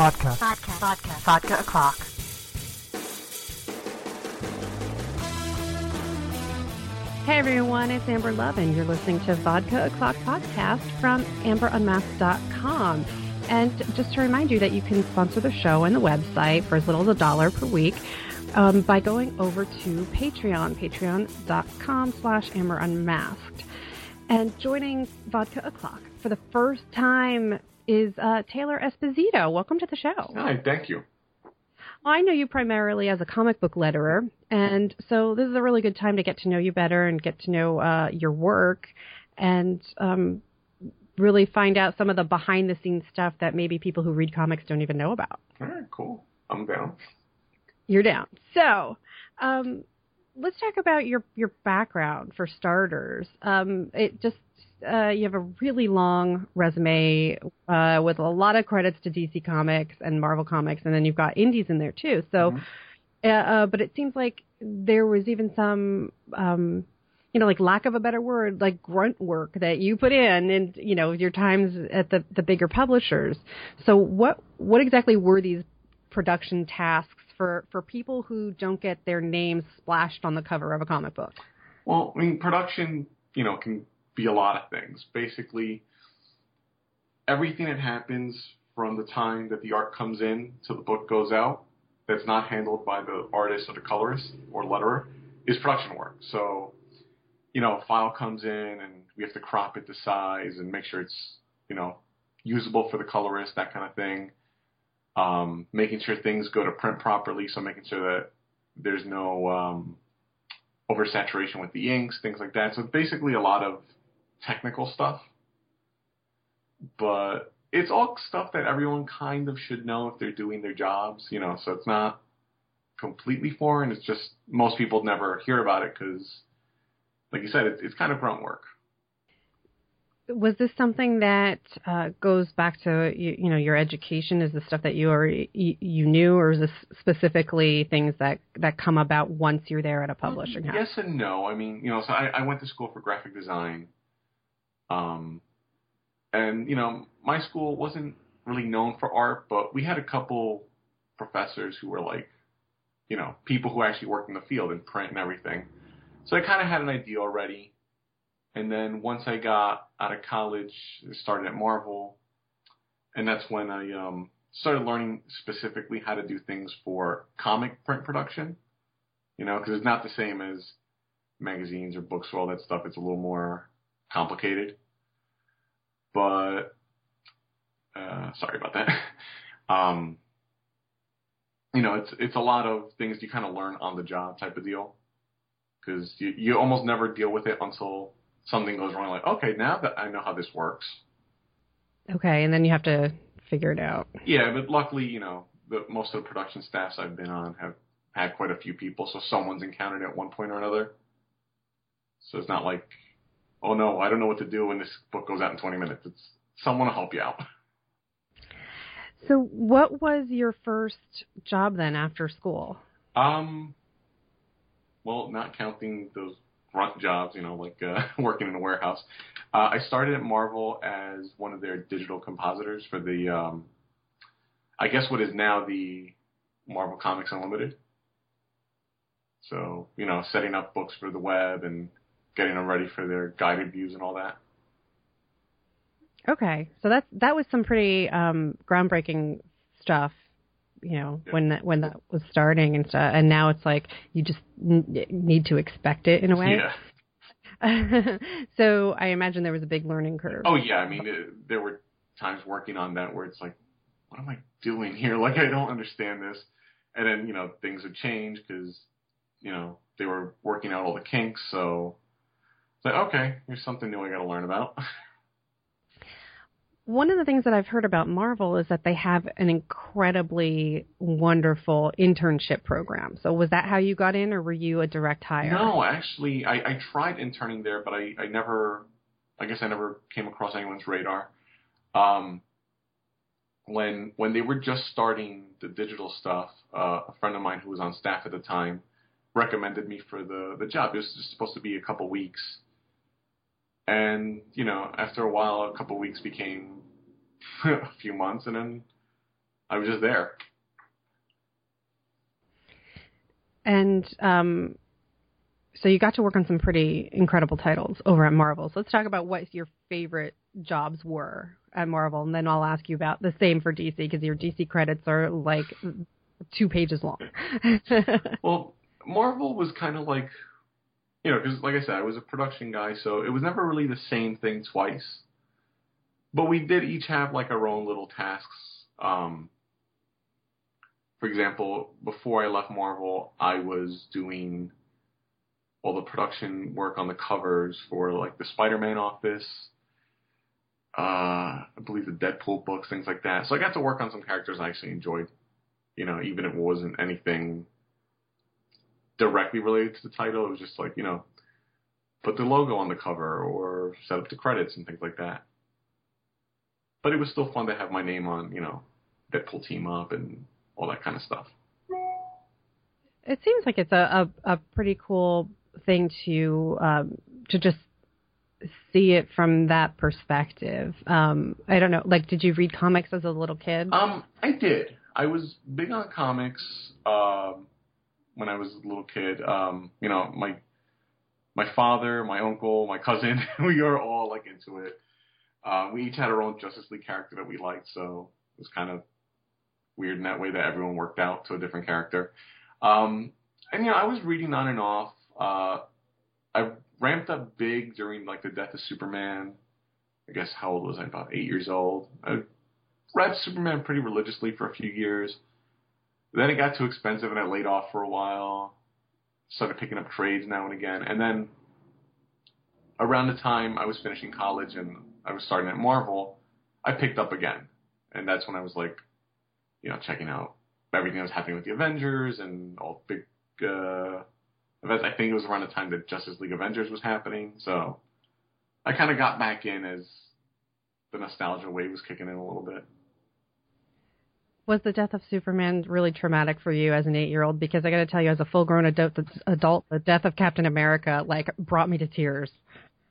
Vodka. Vodka. Vodka. Vodka o'clock. Hey everyone, it's Amber Love, and you're listening to Vodka O'Clock podcast from AmberUnmasked.com. And just to remind you that you can sponsor the show and the website for as little as a dollar per week um, by going over to Patreon, patreon.com slash AmberUnmasked. And joining Vodka O'Clock for the first time is uh, Taylor Esposito. Welcome to the show. Hi, thank you. Well, I know you primarily as a comic book letterer, and so this is a really good time to get to know you better and get to know uh, your work, and um, really find out some of the behind the scenes stuff that maybe people who read comics don't even know about. All right, cool. I'm down. You're down. So, um, let's talk about your your background for starters. Um, it just uh, you have a really long resume uh, with a lot of credits to DC Comics and Marvel Comics, and then you've got indies in there too. So, uh, uh, but it seems like there was even some, um, you know, like lack of a better word, like grunt work that you put in, and you know, your times at the the bigger publishers. So, what what exactly were these production tasks for for people who don't get their names splashed on the cover of a comic book? Well, I mean, production, you know, can be a lot of things. Basically, everything that happens from the time that the art comes in to the book goes out, that's not handled by the artist or the colorist or letterer, is production work. So, you know, a file comes in and we have to crop it to size and make sure it's, you know, usable for the colorist, that kind of thing. Um, making sure things go to print properly, so making sure that there's no um, oversaturation with the inks, things like that. So basically a lot of technical stuff. But it's all stuff that everyone kind of should know if they're doing their jobs, you know, so it's not completely foreign. It's just most people never hear about it because, like you said, it's, it's kind of grunt work. Was this something that uh, goes back to you, you know your education? Is this stuff that you already you, you knew, or is this specifically things that that come about once you're there at a publishing house? Yes and no. I mean, you know, so I, I went to school for graphic design, um, and you know, my school wasn't really known for art, but we had a couple professors who were like, you know, people who actually worked in the field in print and everything. So I kind of had an idea already. And then once I got out of college, I started at Marvel, and that's when I um, started learning specifically how to do things for comic print production. You know, because it's not the same as magazines or books or all that stuff. It's a little more complicated. But uh, sorry about that. um, you know, it's it's a lot of things you kind of learn on the job type of deal because you you almost never deal with it until something goes wrong. Like, okay, now that I know how this works. Okay, and then you have to figure it out. Yeah, but luckily, you know, the, most of the production staffs I've been on have had quite a few people, so someone's encountered it at one point or another. So it's not like, oh no, I don't know what to do when this book goes out in 20 minutes. It's someone will help you out. So, what was your first job then after school? Um, well, not counting those grunt jobs, you know, like uh, working in a warehouse. Uh, I started at Marvel as one of their digital compositors for the, um, I guess what is now the Marvel Comics Unlimited. So, you know, setting up books for the web and getting them ready for their guided views and all that. Okay, so that's that was some pretty um, groundbreaking stuff, you know, Yeah. when that when that was starting and stuff. And now it's like you just n- need to expect it in a way. Yeah. so I imagine there was a big learning curve. Oh yeah, I mean, it, there were times working on that where it's like, what am I doing here? Like, I don't understand this. And then you know things would change because you know they were working out all the kinks. So it's like, okay, here's something new I got to learn about. One of the things that I've heard about Marvel is that they have an incredibly wonderful internship program. So was that how you got in, or were you a direct hire? No, actually, I, I tried interning there, but I, I never, I guess I never came across anyone's radar. Um, when when they were just starting the digital stuff, uh, a friend of mine who was on staff at the time recommended me for the the job. It was just supposed to be a couple weeks, and you know, after a while, a couple of weeks became a few months, and then I was just there. And um, so you got to work on some pretty incredible titles over at Marvel. So let's talk about what your favorite jobs were at Marvel, and then I'll ask you about the same for DC because your DC credits are like two pages long. well, Marvel was kind of like, you know, because like I said, I was a production guy, so it was never really the same thing twice. But we did each have like our own little tasks. Um, for example, before I left Marvel, I was doing all the production work on the covers for like the Spider-Man office, uh, I believe the Deadpool books, things like that. So I got to work on some characters I actually enjoyed. You know, even if it wasn't anything directly related to the title, it was just like you know, put the logo on the cover or set up the credits and things like that. But it was still fun to have my name on, you know, Deadpool team up and all that kind of stuff. It seems like it's a a, a pretty cool thing to um, to just see it from that perspective. Um, I don't know. Like, did you read comics as a little kid? Um, I did. I was big on comics um, when I was a little kid. Um, you know, my my father, my uncle, my cousin, we were all like into it. Uh, we each had our own Justice League character that we liked, so it was kind of weird in that way that everyone worked out to a different character. Um, and you know, I was reading on and off. Uh, I ramped up big during like the death of Superman. I guess how old was I? About eight years old. I read Superman pretty religiously for a few years. Then it got too expensive and I laid off for a while. Started picking up trades now and again. And then around the time I was finishing college and I was starting at Marvel, I picked up again. And that's when I was like, you know, checking out everything that was happening with the Avengers and all big uh, events. I think it was around the time that Justice League Avengers was happening, so I kind of got back in as the nostalgia wave was kicking in a little bit. Was the death of Superman really traumatic for you as an eight-year-old? Because I got to tell you, as a full-grown adult, adult, the death of Captain America like brought me to tears.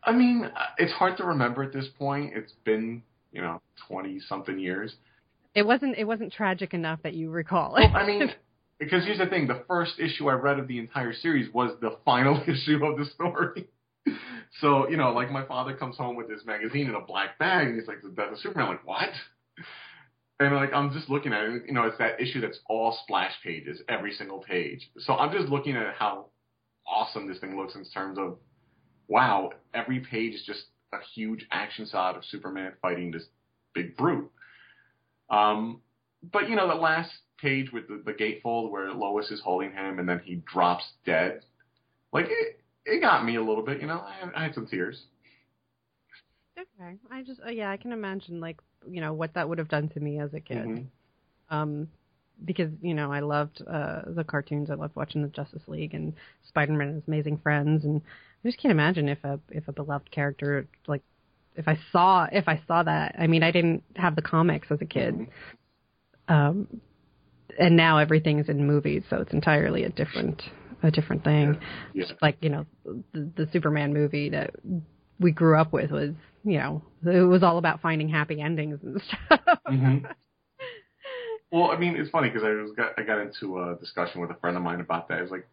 I mean, it's hard to remember at this point. It's been you know twenty something years. It wasn't. It wasn't tragic enough that you recall. It. Well, I mean, because here's the thing: the first issue I read of the entire series was the final issue of the story. so you know, like my father comes home with this magazine in a black bag, and he's like, "The Death of Superman." I'm like, what? And like I'm just looking at it, you know, it's that issue that's all splash pages, every single page. So I'm just looking at how awesome this thing looks in terms of, wow, every page is just a huge action shot of Superman fighting this big brute. Um, but you know, the last page with the, the gatefold where Lois is holding him and then he drops dead. Like it, it got me a little bit. You know, I, I had some tears. Okay, I just uh, yeah, I can imagine like you know what that would have done to me as a kid. Mm-hmm. Um, because you know I loved uh, the cartoons. I loved watching the Justice League and Spider-Man and His Amazing Friends, and I just can't imagine if a if a beloved character like if I saw if I saw that. I mean, I didn't have the comics as a kid. Mm-hmm. Um, and now everything's in movies, so it's entirely a different a different thing. Yeah. Yeah. Like you know, the, the Superman movie that we grew up with was you know it was all about finding happy endings and stuff. Mm-hmm. Well, I mean, it's funny because I was got I got into a discussion with a friend of mine about that. It's like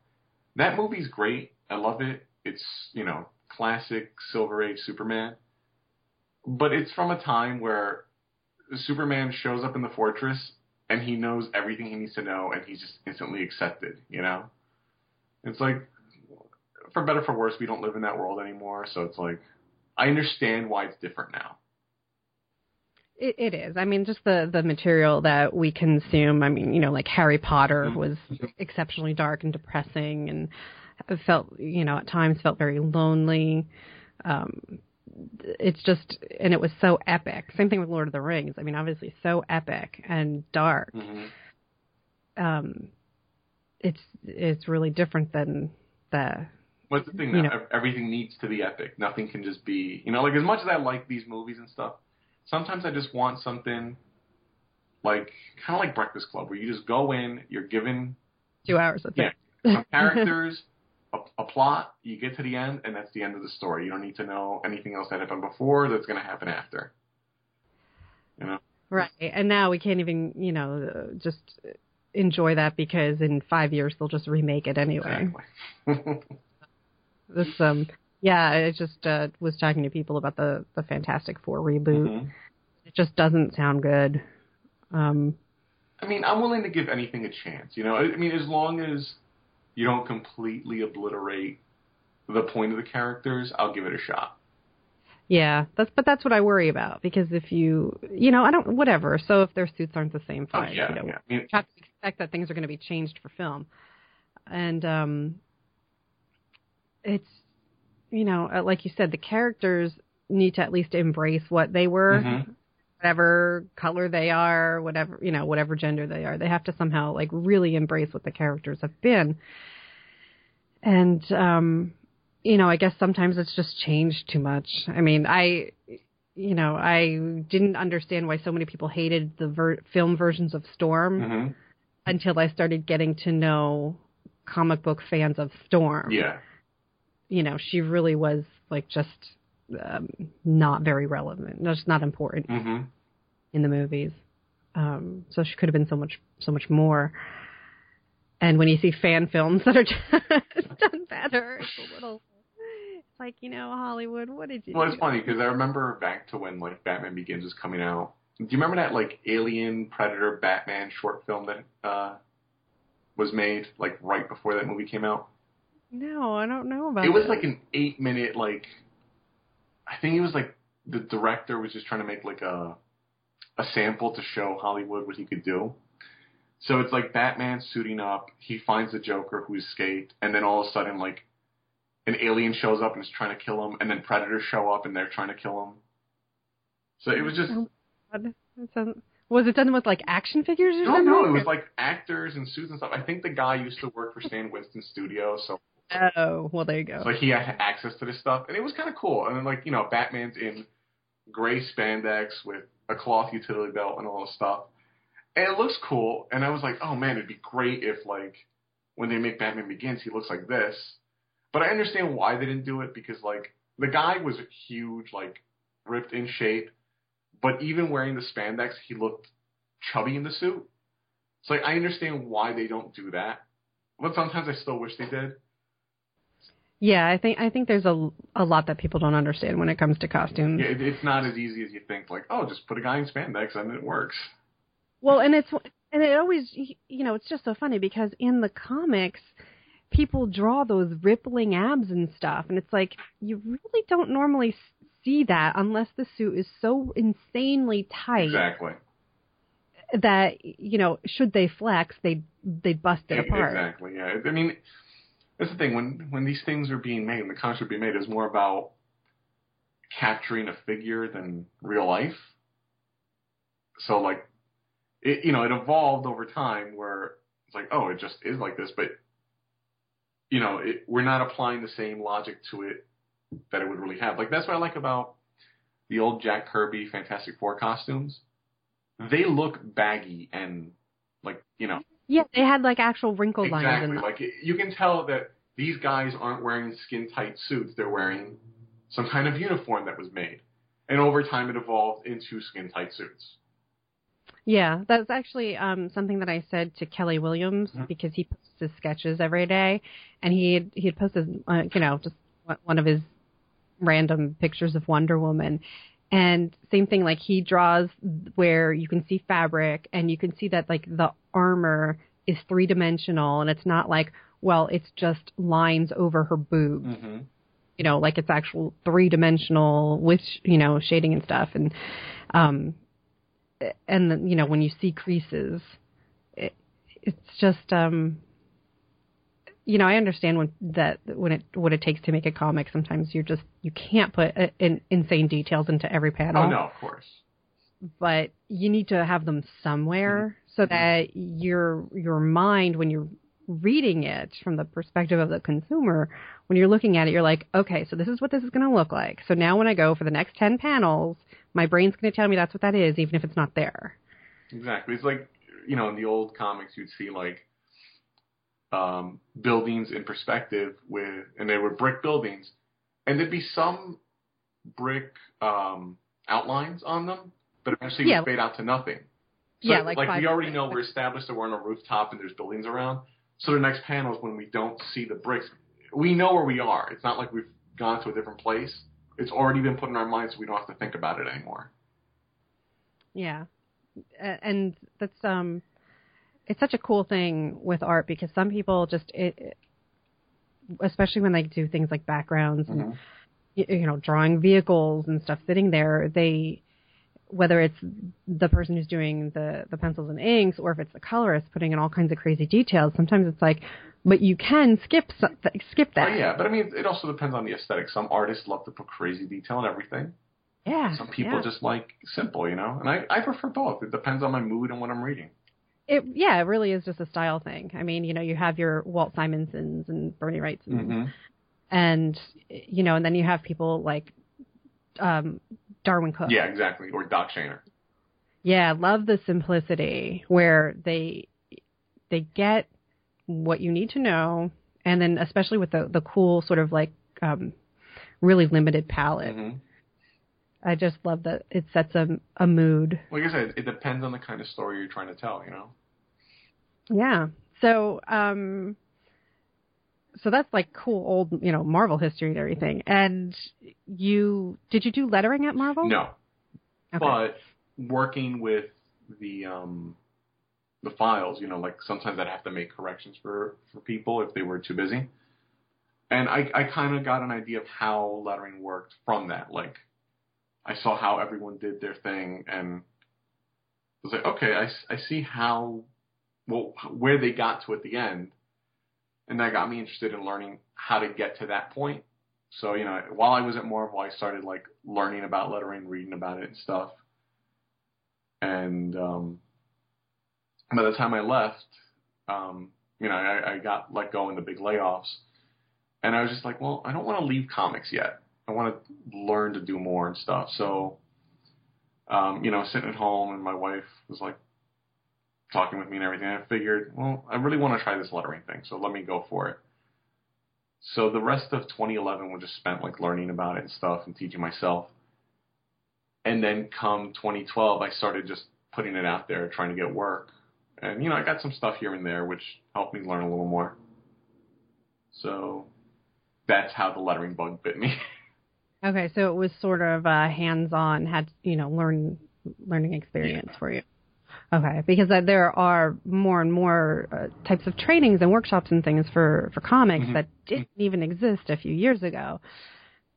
that movie's great. I love it. It's you know classic Silver Age Superman, but it's from a time where Superman shows up in the fortress and he knows everything he needs to know, and he's just instantly accepted. You know, it's like for better for worse, we don't live in that world anymore. So it's like I understand why it's different now. It, it is. I mean, just the the material that we consume. I mean, you know, like Harry Potter mm-hmm. was exceptionally dark and depressing, and felt, you know, at times felt very lonely. Um, it's just and it was so epic. Same thing with Lord of the Rings. I mean, obviously so epic and dark. Mm-hmm. Um, it's it's really different than the. What's the thing? You know, everything needs to be epic. Nothing can just be. You know, like as much as I like these movies and stuff, sometimes I just want something like kind of like Breakfast Club, where you just go in, you're given two hours. of yeah, some characters a, a plot, you get to the end, and that's the end of the story. You don't need to know anything else that happened before that's going to happen after. You know. Right. And now we can't even, you know, just enjoy that because in five years they'll just remake it anyway. Exactly. This um yeah, I just uh was talking to people about the the Fantastic Four reboot. Mhm. It just doesn't sound good. Um I mean, I'm willing to give anything a chance. You know, I mean, as long as you don't completely obliterate the point of the characters, I'll give it a shot. yeah, that's but that's what I worry about because if you you know, I don't whatever. So if their suits aren't the same Oh fine. yeah, you know, yeah. I mean, you have to expect that things are going to be changed for film. And um it's you know, uh, like you said the characters need to at least embrace what they were, Mhm. whatever color they are, whatever, you know, whatever gender they are. They have to somehow like really embrace what the characters have been. And um you know, I guess sometimes it's just changed too much. I mean, I you know, I didn't understand why so many people hated the ver- film versions of Storm Mhm. until I started getting to know comic book fans of Storm. yeah. You know, she really was like just um, not very relevant, just not important hmm in the movies. Um, so she could have been so much, so much more. And when you see fan films that are just done better, it's a little. It's like you know, Hollywood. What did you? Well, do? it's funny because I remember back to when like Batman Begins was coming out. Do you remember that like Alien Predator Batman short film that uh was made like right before that movie came out? No, I don't know about. It was like an eight minute like I think it was like the director was just trying to make like a a sample to show Hollywood what he could do. So it's like Batman suiting up, he finds the Joker who escaped, and then all of a sudden like an alien shows up and is trying to kill him, and then predators show up and they're trying to kill him. So it was just Oh, God. Sounds- was it done with like action figures or no, something? no, it was like actors and suits and stuff. I think the guy used to work for Stan Winston Studio, so Oh, well, there you go. So he had access to this stuff, and it was kind of cool. And then, like, you know, Batman's in gray spandex with a cloth utility belt and all this stuff. And it looks cool. And I was like, oh man, it'd be great if, like, when they make Batman Begins, he looks like this. But I understand why they didn't do it because, like, the guy was a huge, like, ripped in shape. But even wearing the spandex, he looked chubby in the suit. So, like, I understand why they don't do that. But sometimes I still wish they did. Yeah, I think I think there's a a lot that people don't understand when it comes to costumes. Yeah, it, it's not as easy as you think. Like, oh, just put a guy in spandex and it works. Well, and it's and it always you know it's just so funny because in the comics people draw those rippling abs and stuff and it's like you really don't normally s- see that unless the suit is so insanely tight Exactly. that you know should they flex they they bust it E- apart. Exactly. Yeah. I mean, that's the thing. When when these things are being made, and the are being made, is more about capturing a figure than real life. So like, it you know it evolved over time where it's like, oh, it just is like this, but you know, it, we're not applying the same logic to it that it would really have. Like that's what I like about the old Jack Kirby Fantastic Four costumes. They look baggy and like you know Yeah, they had like actual wrinkle lines in exactly them. like you can tell that these guys aren't wearing skin tight suits. They're wearing some kind of uniform that was made, and over time it evolved into skin tight suits. Yeah, that's actually um, something that I said to Kelly Williams Mhm. because he posts his sketches every day, and he had, he had posted, uh, you know, just one of his random pictures of Wonder Woman, and same thing, like he draws where you can see fabric and you can see that like the armor is three dimensional, and it's not like well, it's just lines over her boobs Mm-hmm. you know, like it's actual three dimensional with you know shading and stuff, and um, and you know when you see creases, it, it's just um, you know I understand when that when it what it takes to make a comic. Sometimes you're just you can't put uh, in, insane details into every panel Oh no, of course. but you need to have them somewhere so that your your mind when you're reading it from the perspective of the consumer when you're looking at it you're like okay so this is what this is going to look like so now when i go for the next 10 panels my brain's going to tell me that's what that is even if it's not there Exactly. It's like you know in the old comics you'd see like um, buildings in perspective with, and they were brick buildings, and there'd be some brick um, outlines on them, but eventually Yeah. we fade out to nothing. So Yeah, like like we already know we're established that we're on a rooftop and there's buildings around. So the next panel is when we don't see the bricks. We know where we are. It's not like we've gone to a different place. It's already been put in our minds, so we don't have to think about it anymore. Yeah, and that's um, it's such a cool thing with art because some people just it, especially when they do things like backgrounds and Mhm. y- you know drawing vehicles and stuff sitting there they whether it's the person who's doing the the pencils and inks or if it's the colorist putting in all kinds of crazy details sometimes it's like but you can skip skip Oh, that yeah, but I mean, it also depends on the aesthetic. Some artists love to put crazy detail in everything. yeah Some people yeah. just like simple, you know. And I, I prefer both. It depends on my mood and what I'm reading. It yeah it really is just a style thing i mean you know you have your walt simonsons and bernie wrightsons and Mm-hmm. and you know, and then you have people like um, Darwyn Cooke. Yeah, exactly. Or Doc Shaner. yeah, love the simplicity where they they get what you need to know, and then especially with the the cool sort of like um, really limited palette. hmm I just love that it sets a a mood. Like I said, it depends on the kind of story you're trying to tell, you know. Yeah. So um, so that's like cool old you know Marvel history and everything. And you did you do lettering at Marvel? No, Okay. but working with the um the files, you know, like sometimes I'd have to make corrections for for people if they were too busy. And I I kind of got an idea of how lettering worked from that. Like I saw how everyone did their thing and I was like, okay, I see how well where they got to at the end. And that got me interested in learning how to get to that point. So, you know, while I was at Marvel, I started like learning about lettering, reading about it and stuff. And um, by the time I left, um, you know, I, I got let go in the big layoffs. And I was just like, well, I don't want to leave comics yet. I want to learn to do more and stuff. So, um, you know, sitting at home and my wife was like talking with me and everything. I figured, well, I really want to try this lettering thing. So let me go for it. So the rest of 2011 was just spent like learning about it and stuff and teaching myself. And then come 2012, I started just putting it out there, trying to get work. And you know, I got some stuff here and there, which helped me learn a little more. So that's how the lettering bug bit me. Okay, so it was sort of uh, hands-on, had you know, learn learning experience for you. Okay, because uh, there are more and more uh, types of trainings and workshops and things for for comics Mhm. that didn't even exist a few years ago.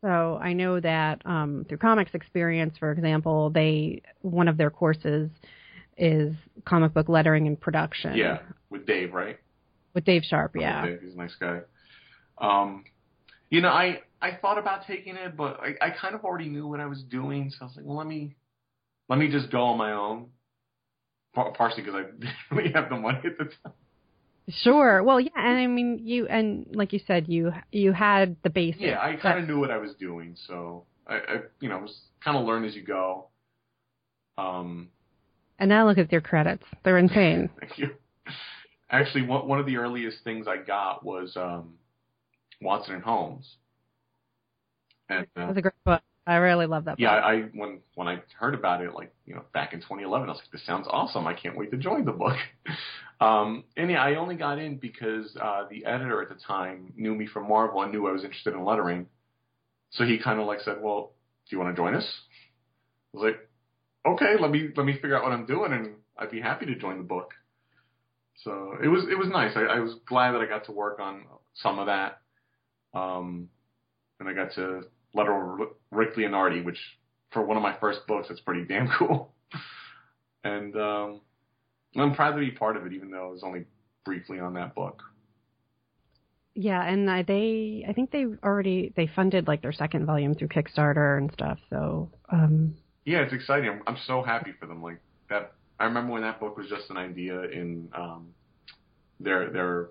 So I know that um, through Comics Experience, for example, they one of their courses is comic book lettering and production. yeah, with Dave, right? with Dave Sharpe. Yeah. Dave. He's a nice guy. Um, you know, I I thought about taking it, but I, I kind of already knew what I was doing, so I was like, well, let me let me just go on my own. Par- Partially because I didn't really have the money at the time. Sure. Well, yeah, and I mean, you and like you said, you you had the basics. Yeah, I kind of knew what I was doing, so I, I you know, was kind of learn as you go. Um, And now look at your credits; they're insane. Thank you. Actually, one one of the earliest things I got was um, Watson and Holmes. And uh, That's a great book. I really love that. Book. Yeah. I when when I heard about it, like you know, back in 2011, I was like, "This sounds awesome! I can't wait to join the book." um, and yeah, I only got in because uh, the editor at the time knew me from Marvel and knew I was interested in lettering. So he kind of like said, "Well, do you want to join us?" I was like, "Okay, let me let me figure out what I'm doing, and I'd be happy to join the book." So it was it was nice. I, I was glad that I got to work on some of that, um, and I got to letter Rick Leonardi, which for one of my first books, it's pretty damn cool. and um, I'm proud to be part of it, even though I was only briefly on that book. yeah, and I, they, I think they already they funded like their second volume through Kickstarter and stuff. So, um, Yeah, it's exciting. I'm, I'm so happy for them. Like that, I remember when that book was just an idea in um, their their,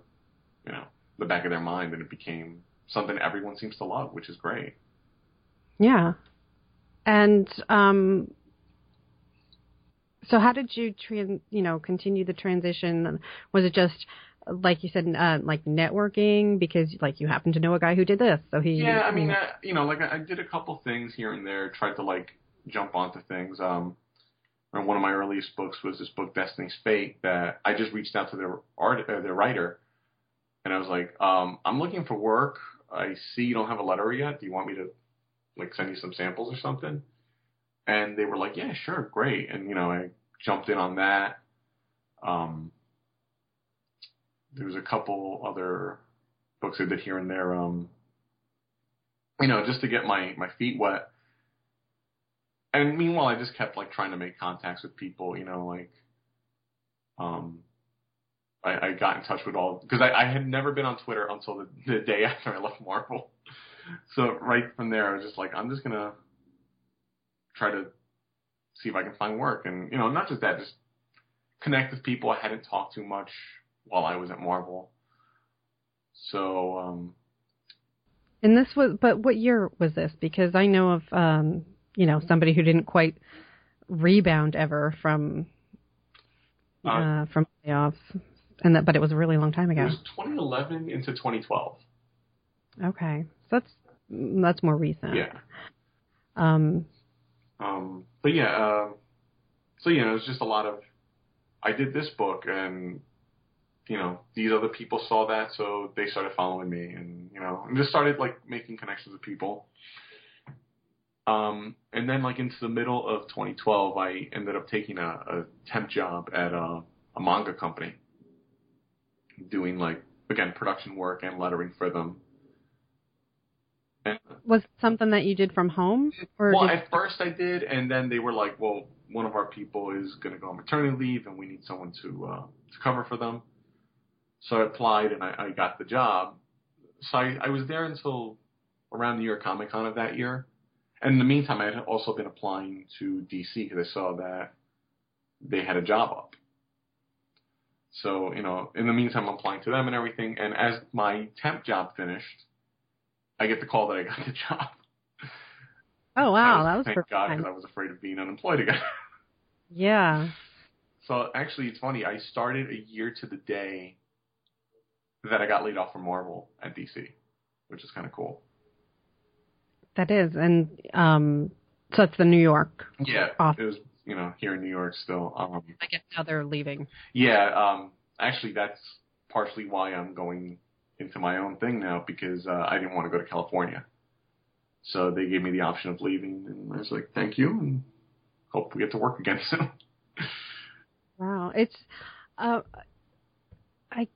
you know, the back of their mind, and it became something everyone seems to love, which is great. yeah, and um, so how did you you know, continue the transition? Was it just like you said, uh, like networking because like you happen to know a guy who did this, so he Yeah, I mean, uh, you know, like I, I did a couple things here and there, tried to like jump onto things. Um, or one of my earliest books was this book Destiny's Fate that I just reached out to their art uh, their writer, and I was like, um, I'm looking for work. I see you don't have a letter yet. Do you want me to like send you some samples or something? And they were like, yeah, sure, great. And you know, I jumped in on that. Um, there was a couple other books I did here and there. Um, you know, just to get my my feet wet. And meanwhile, I just kept like trying to make contacts with people. You know, like um, I, I got in touch with all because I, I had never been on Twitter until the, the day after I left Marvel. So right from there, I was just like, I'm just gonna try to see if I can find work, and you know, not just that, just connect with people I hadn't talked to much while I was at Marvel. So, um, and this was, but what year was this? Because I know of, um, you know, somebody who didn't quite rebound ever from uh, uh, from layoffs, and that, but it was a really long time ago. It was 2011 into 2012. Okay, so that's that's more recent. Yeah. Um. Um. But yeah. Uh, so yeah, it was just a lot of. I did this book, and you know, these other people saw that, so they started following me, and you know, and just started like making connections with people. Um, and then like into the middle of 2012, I ended up taking a, a temp job at a, a manga company, doing like again production work and lettering for them. And, was something that you did from home? Or well, at first I did, and then they were like, "Well, one of our people is going to go on maternity leave, and we need someone to uh, to cover for them." So I applied and I, I got the job. So I, I was there until around the New York Comic Con of that year. And in the meantime, I had also been applying to DC because I saw that they had a job up. So, you know, in the meantime, I'm applying to them and everything. And as my temp job finished, I get the call that I got the job. Oh wow, was, that was thank God because I was afraid of being unemployed again. yeah. So actually, it's funny. I started a year to the day that I got laid off from Marvel at DC, which is kind of cool. That is, and um, so it's the New York. Yeah, office. it was you know here in New York still. Um, I guess now they're leaving. Yeah, um, actually that's partially why I'm going into my own thing now because uh, I didn't want to go to California. So they gave me the option of leaving, and I was like, "Thank you," and hope we get to work again soon. wow, it's uh, I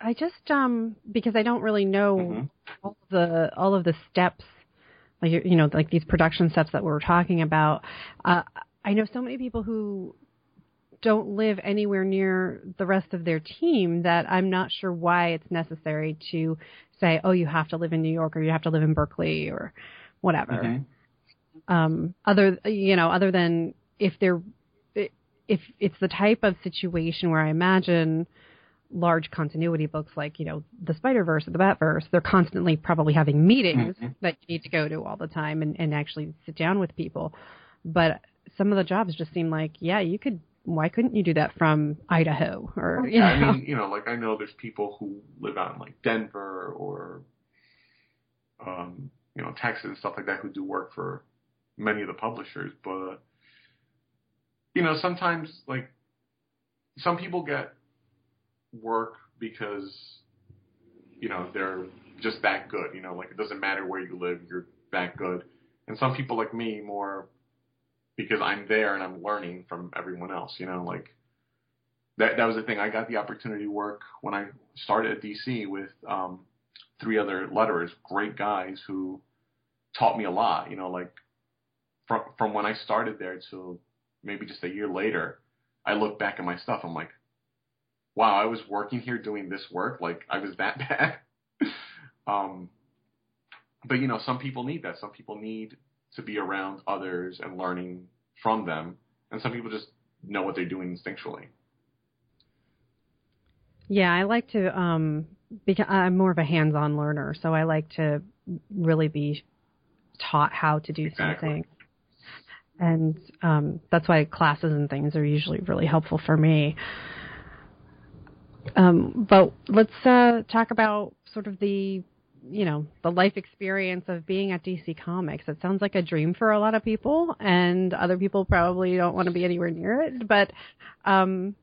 I just um because I don't really know mm-hmm. all the all of the steps like you know like these production steps that we are talking about. Uh, I know so many people who don't live anywhere near the rest of their team that I'm not sure why it's necessary to say, oh, you have to live in New York or you have to live in Berkeley or whatever. Mm-hmm. Um, other, you know, other than if they're, if it's the type of situation where I imagine large continuity books like, you know, the Spider Verse or the Bat Verse, they're constantly probably having meetings mm-hmm. that you need to go to all the time and, and actually sit down with people. But some of the jobs just seem like, yeah, you could why couldn't you do that from Idaho or you know? I mean, you know, like I know there's people who live out in like Denver or um, you know, Texas and stuff like that who do work for many of the publishers, but you know, sometimes like some people get work because you know they're just that good. You know, like it doesn't matter where you live, you're that good. And some people like me more because I'm there and I'm learning from everyone else. You know, like that that was the thing. I got the opportunity to work when I started at DC with um, three other letterers, great guys who taught me a lot. You know, like from from when I started there to maybe just a year later, I look back at my stuff. I'm like, wow, I was working here doing this work. Like I was that bad. um, but you know, some people need that. Some people need to be around others and learning from them, and some people just know what they're doing instinctually. Yeah, I like to um because I'm more of a hands-on learner, so I like to really be taught how to do exactly. something. And um that's why classes and things are usually really helpful for me. Um, but let's uh, talk about sort of the you know the life experience of being at DC Comics. It sounds like a dream for a lot of people, and other people probably don't want to be anywhere near it. But um,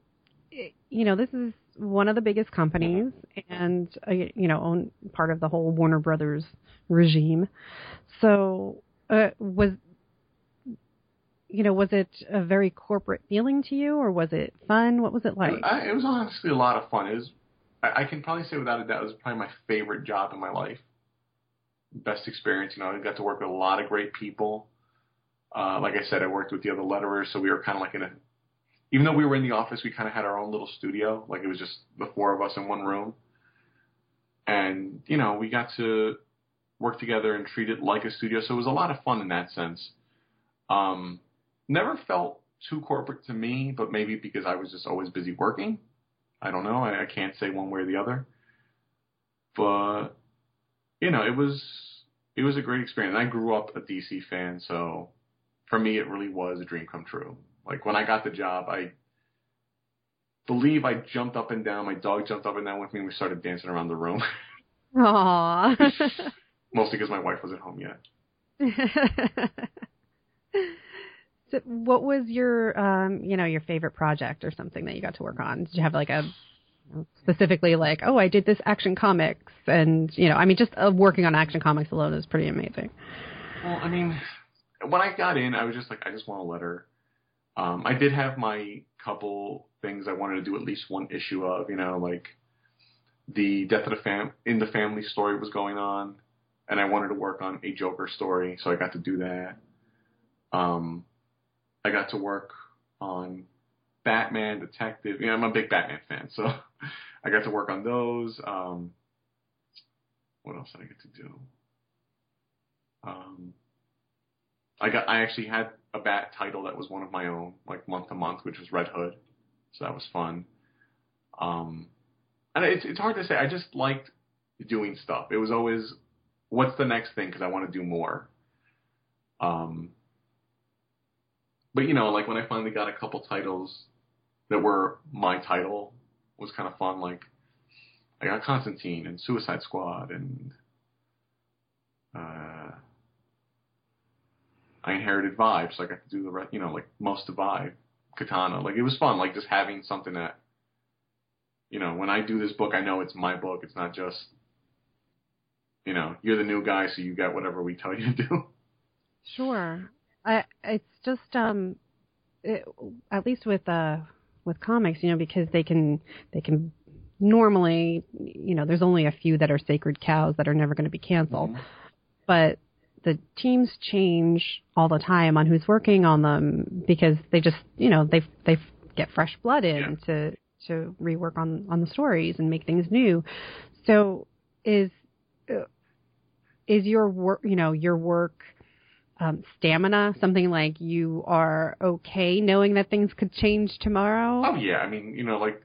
it, you know, this is one of the biggest companies, and uh, you know, own part of the whole Warner Brothers regime. So, uh, was you know, was it a very corporate feeling to you, or was it fun? What was it like? It was honestly a lot of fun. It was I, I can probably say without a doubt it was probably my favorite job in my life. Best experience, you know, I got to work with a lot of great people. Uh, like I said, I worked with the other letterers, so we were kind of like in a, even though we were in the office, we kind of had our own little studio. Like it was just the four of us in one room. And, you know, we got to work together and treat it like a studio. So it was a lot of fun in that sense. Um, never felt too corporate to me, but maybe because I was just always busy working. I don't know. I, I can't say one way or the other. But you know, it was it was a great experience. I grew up a DC fan, so for me, it really was a dream come true. Like when I got the job, I believe I jumped up and down. My dog jumped up and down with me, and we started dancing around the room. Aww. Mostly because my wife wasn't home yet. So what was your, um, you know, your favorite project or something that you got to work on? Did you have like a specifically like, oh, I did this Action Comics, and you know, I mean, just uh, working on Action Comics alone is pretty amazing. Well, I mean, when I got in, I was just like, I just want a letter. Um, I did have my couple things I wanted to do at least one issue of, you know, like the death of the fam in the family story was going on, and I wanted to work on a Joker story, so I got to do that. Um, I got to work on Batman, Detective. You know, I'm a big Batman fan, so I got to work on those. Um, what else did I get to do? Um, I got. I actually had a Bat title that was one of my own, like month to month, which was Red Hood, so that was fun. Um, and it's it's hard to say. I just liked doing stuff. It was always, what's the next thing? Because I want to do more. Um, but you know, like when I finally got a couple titles that were my title was kind of fun. Like I got Constantine and Suicide Squad and uh, I inherited Vibe, so I got to do the rest, you know, like most of Vibe, Katana. Like it was fun, like just having something that, you know, when I do this book, I know it's my book. It's not just, you know, you're the new guy, so you got whatever we tell you to do. Sure. I it's just um it, at least with uh with comics, you know, because they can they can normally, you know, there's only a few that are sacred cows that are never going to be canceled. Mm-hmm. But the teams change all the time on who's working on them because they just, you know, they they get fresh blood in yeah. to to rework on on the stories and make things new. So is uh, is your work, you know, your work um, stamina, something like you are okay knowing that things could change tomorrow? Oh yeah, I mean, you know, like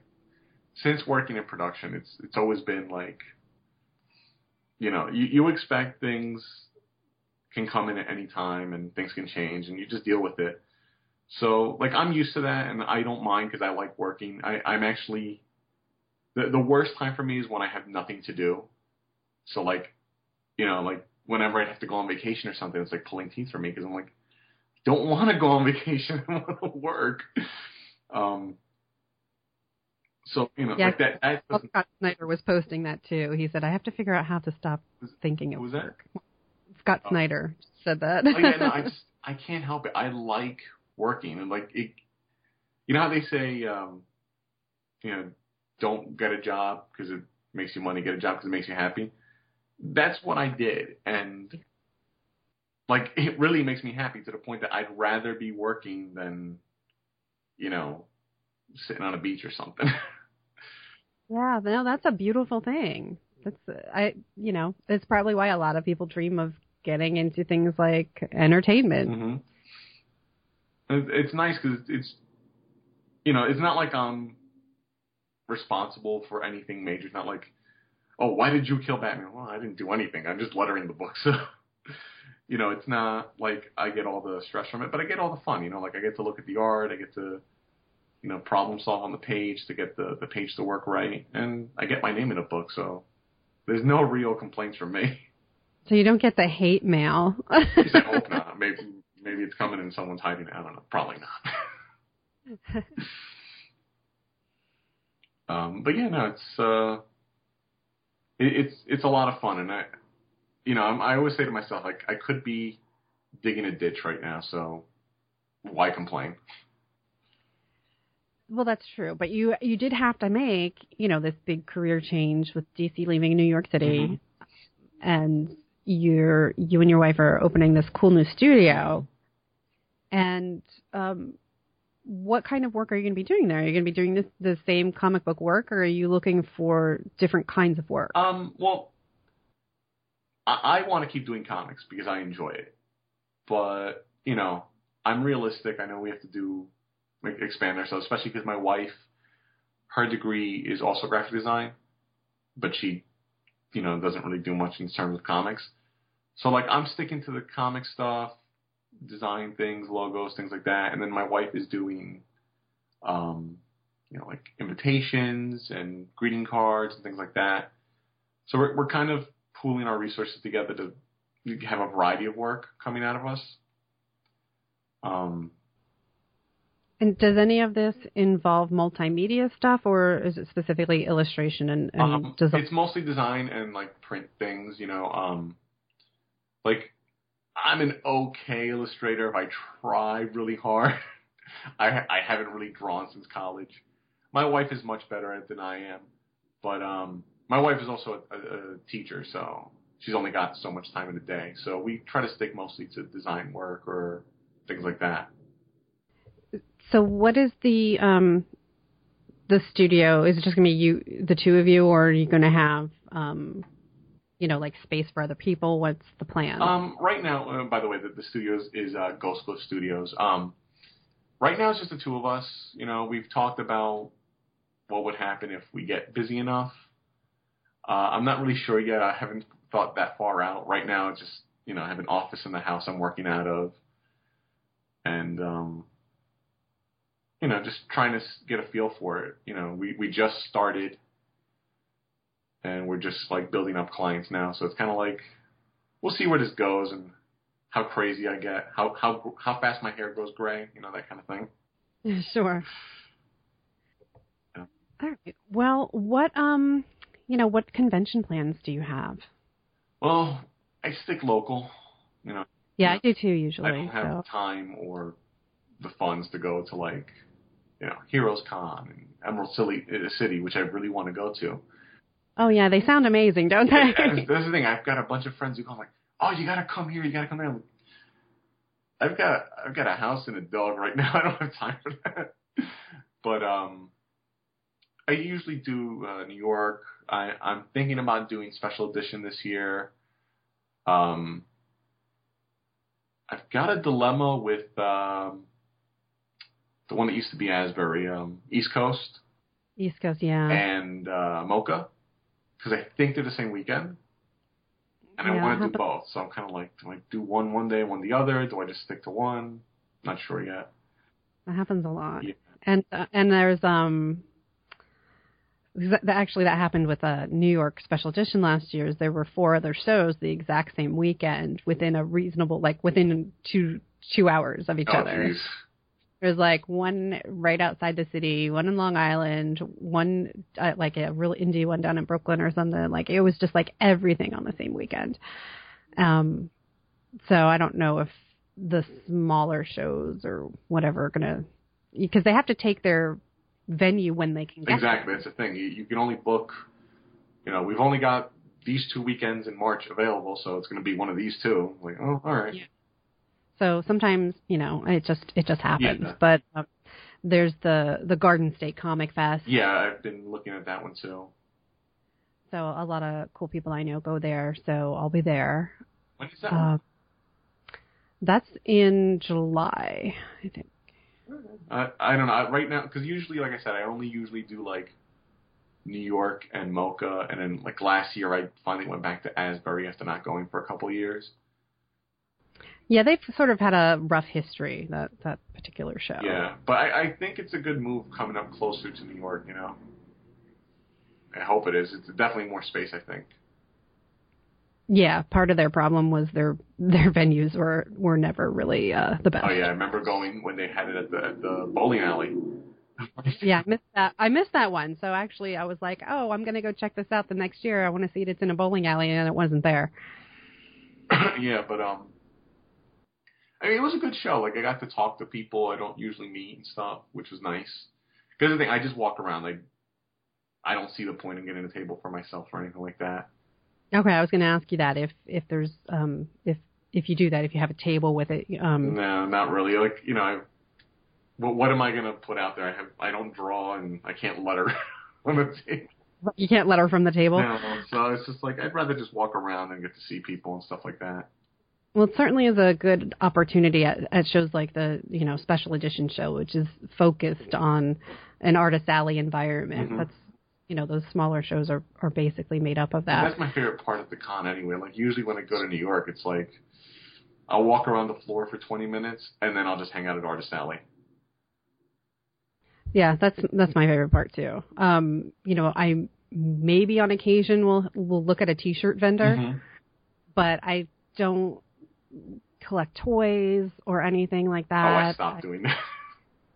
since working in production, it's it's always been like, you know, you, you expect things can come in at any time and things can change, and you just deal with it. So like I'm used to that, and I don't mind because I like working. I, I'm actually the the worst time for me is when I have nothing to do. So like, you know, like whenever I have to go on vacation or something, it's like pulling teeth for me because I'm like, don't want to go on vacation. I want to work. Um, so you know, yeah, like that. that Scott Snyder was posting that too. He said, "I have to figure out how to stop thinking of was work." That? Scott oh. Snyder said that. oh, yeah, no, I just I can't help it. I like working and like it. You know how they say, um, you know, don't get a job because it makes you money. Get a job because it makes you happy that's what I did, and like it really makes me happy to the point that I'd rather be working than, you know, sitting on a beach or something. yeah, no, that's a beautiful thing. That's I, you know, it's probably why a lot of people dream of getting into things like entertainment. Mm-hmm. It's nice because it's, you know, it's not like I'm responsible for anything major. It's not like oh, why did you kill Batman? Well, I didn't do anything. I'm just lettering the book. So, you know, it's not like I get all the stress from it, but I get all the fun. You know, like I get to look at the art, I get to, you know, problem solve on the page to get the the page to work right, and I get my name in a book. So, there's no real complaints from me. So you don't get the hate mail. I hope not. Maybe maybe it's coming and someone's hiding it. I don't know. Probably not. um, but yeah, no, it's uh, it, it's it's a lot of fun, and I, you know, I'm, I always say to myself, like, I could be digging a ditch right now, so why complain? Well, that's true, but you you did have to make you know this big career change with DC leaving New York City, mm-hmm. and you're you and your wife are opening this cool new studio. And um, what kind of work are you going to be doing there? Are you going to be doing this the same comic book work, or are you looking for different kinds of work? Um, well, I, I want to keep doing comics because I enjoy it, but you know, I'm realistic. I know we have to do expand ourselves, especially because my wife, her degree is also graphic design, but she, you know, doesn't really do much in terms of comics. So like I'm sticking to the comic stuff, design things, logos, things like that, and then my wife is doing, um, you know, like invitations and greeting cards and things like that. So we're we're kind of pooling our resources together to have a variety of work coming out of us. Um, and does any of this involve multimedia stuff, or is it specifically illustration and, and um, design? It's mostly design and like print things. You know, um, like I'm an okay illustrator if I try really hard. I I haven't really drawn since college. My wife is much better at it than I am, but um, my wife is also a, a, teacher, so she's only got so much time in a day. So we try to stick mostly to design work or things like that. So what is the um the studio? Is it just gonna be you, the two of you, or are you gonna have um you know like space for other people? What's the plan? Um, right now, uh, by the way, the, the studios is uh, Ghost Glyph Studios. Um, right now it's just the two of us. You know, we've talked about what would happen if we get busy enough. Uh, I'm not really sure yet. I haven't thought that far out. Right now, it's just you know, I have an office in the house I'm working out of, and um, you know, just trying to get a feel for it. You know, we we just started, and we're just like building up clients now. So it's kind of like we'll see where this goes and how crazy I get, how how how fast my hair goes gray, you know, that kind of thing. Sure. Yeah. All right. Well, what um, you know, what convention plans do you have? Well, I stick local. You know. Yeah, I do too. Usually, I don't have so. time or the funds to go to like you know, Heroes Con and Emerald City, uh, City, which I really want to go to. Oh yeah, they sound amazing, don't they? That's the thing. I've got a bunch of friends who go like, "Oh, you got to come here. You got to come there." I've got I've got a house and a dog right now. I don't have time for that. But um, I usually do uh, New York. I, I'm thinking about doing special edition this year. Um, I've got a dilemma with um, the one that used to be Asbury, um, East Coast. East Coast, yeah. And uh, MoCCA, because I think they're the same weekend. And yeah, I want to do both, so I'm kind of like, do I do one one day, one the other? Do I just stick to one? Not sure yet. That happens a lot. Yeah. And uh, and there's um actually that happened with a New York special edition last year. There were four other shows the exact same weekend within a reasonable like within two two hours of each oh, other. Geez. There's like one right outside the city, one in Long Island, one uh, like a real indie one down in Brooklyn or something. Like it was just like everything on the same weekend. Um, so I don't know if the smaller shows or whatever are gonna because they have to take their venue when they can get exactly. There. That's the thing. You, you can only book. You know, we've only got these two weekends in March available, so it's going to be one of these two. Like, oh, all right. Yeah. So sometimes, you know, it just it just happens. Yeah. But um, there's the the Garden State Comic Fest. Yeah, I've been looking at that one too. So a lot of cool people I know go there. So I'll be there. When is that? Uh, that's in July, I think. I I don't know right now because usually, like I said, I only usually do like New York and MoCCA, and then like last year I finally went back to Asbury after not going for a couple of years. Yeah, they've sort of had a rough history that that particular show. Yeah, but I, I think it's a good move coming up closer to New York. You know, I hope it is. It's definitely more space. I think. Yeah, part of their problem was their their venues were were never really uh, the best. Oh yeah, I remember going when they had it at the at the bowling alley. yeah, I missed that. I missed that one. So actually, I was like, oh, I'm gonna go check this out the next year. I want to see it. It's in a bowling alley, and it wasn't there. yeah, but um, I mean, it was a good show. Like I got to talk to people I don't usually meet and stuff, which was nice. Because the thing, I just walk around. Like I don't see the point in getting a table for myself or anything like that. Okay, I was going to ask you that if if there's um if if you do that if you have a table with it. Um, no, not really. Like you know, I, what what am I going to put out there? I have I don't draw and I can't letter on the table. You can't letter from the table. No, so it's just like I'd rather just walk around and get to see people and stuff like that. Well, it certainly is a good opportunity at, at shows like the you know special edition show, which is focused on an artist alley environment. Mhm. That's you know those smaller shows are are basically made up of And that. that's my favorite part of the con anyway. Like usually when I go to New York, it's like I'll walk around the floor for 20 minutes and then I'll just hang out at Artist Alley. Yeah, that's that's my favorite part too. Um, you know, I maybe on occasion will will look at a T-shirt vendor, Mhm. but I don't collect toys or anything like that. Oh. I stopped doing that.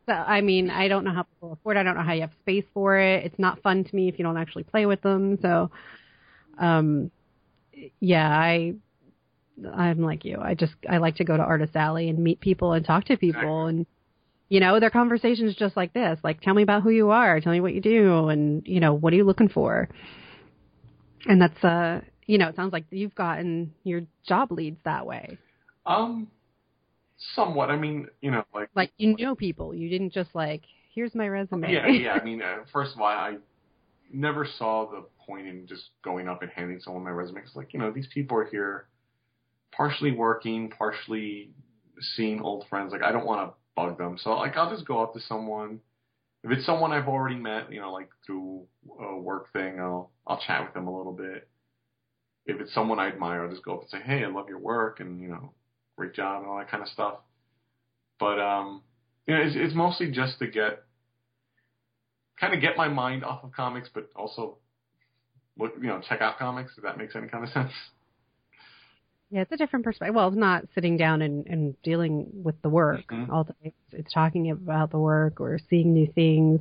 So, I mean, I don't know how people afford. it. I don't know how you have space for it. It's not fun to me if you don't actually play with them. So, um, yeah, I, I'm like you. I just I like to go to Artist Alley and meet people and talk to people, and you know, their conversations just like this. Like, tell me about who you are. Tell me what you do, and you know, what are you looking for? And that's uh, you know, it sounds like you've gotten your job leads that way. Um, somewhat. I mean, you know, like Like you know people. You didn't just like, here's my resume. yeah, yeah. I mean, uh, first of all, I never saw the point in just going up and handing someone my resume. It's like, you know, these people are here, partially working, partially seeing old friends. Like, I don't want to bug them, so like, I'll just go up to someone. If it's someone I've already met, you know, like through a work thing, I'll I'll chat with them a little bit. If it's someone I admire, I'll just go up and say, "Hey, I love your work," and you know, great job and all that kind of stuff. But um, you know, it's, it's mostly just to get kind of get my mind off of comics, but also look, you know, check out comics. If that makes any kind of sense. Yeah, it's a different perspective. Well, it's not sitting down and, and dealing with the work Mhm. all the time. It's, it's talking about the work or seeing new things.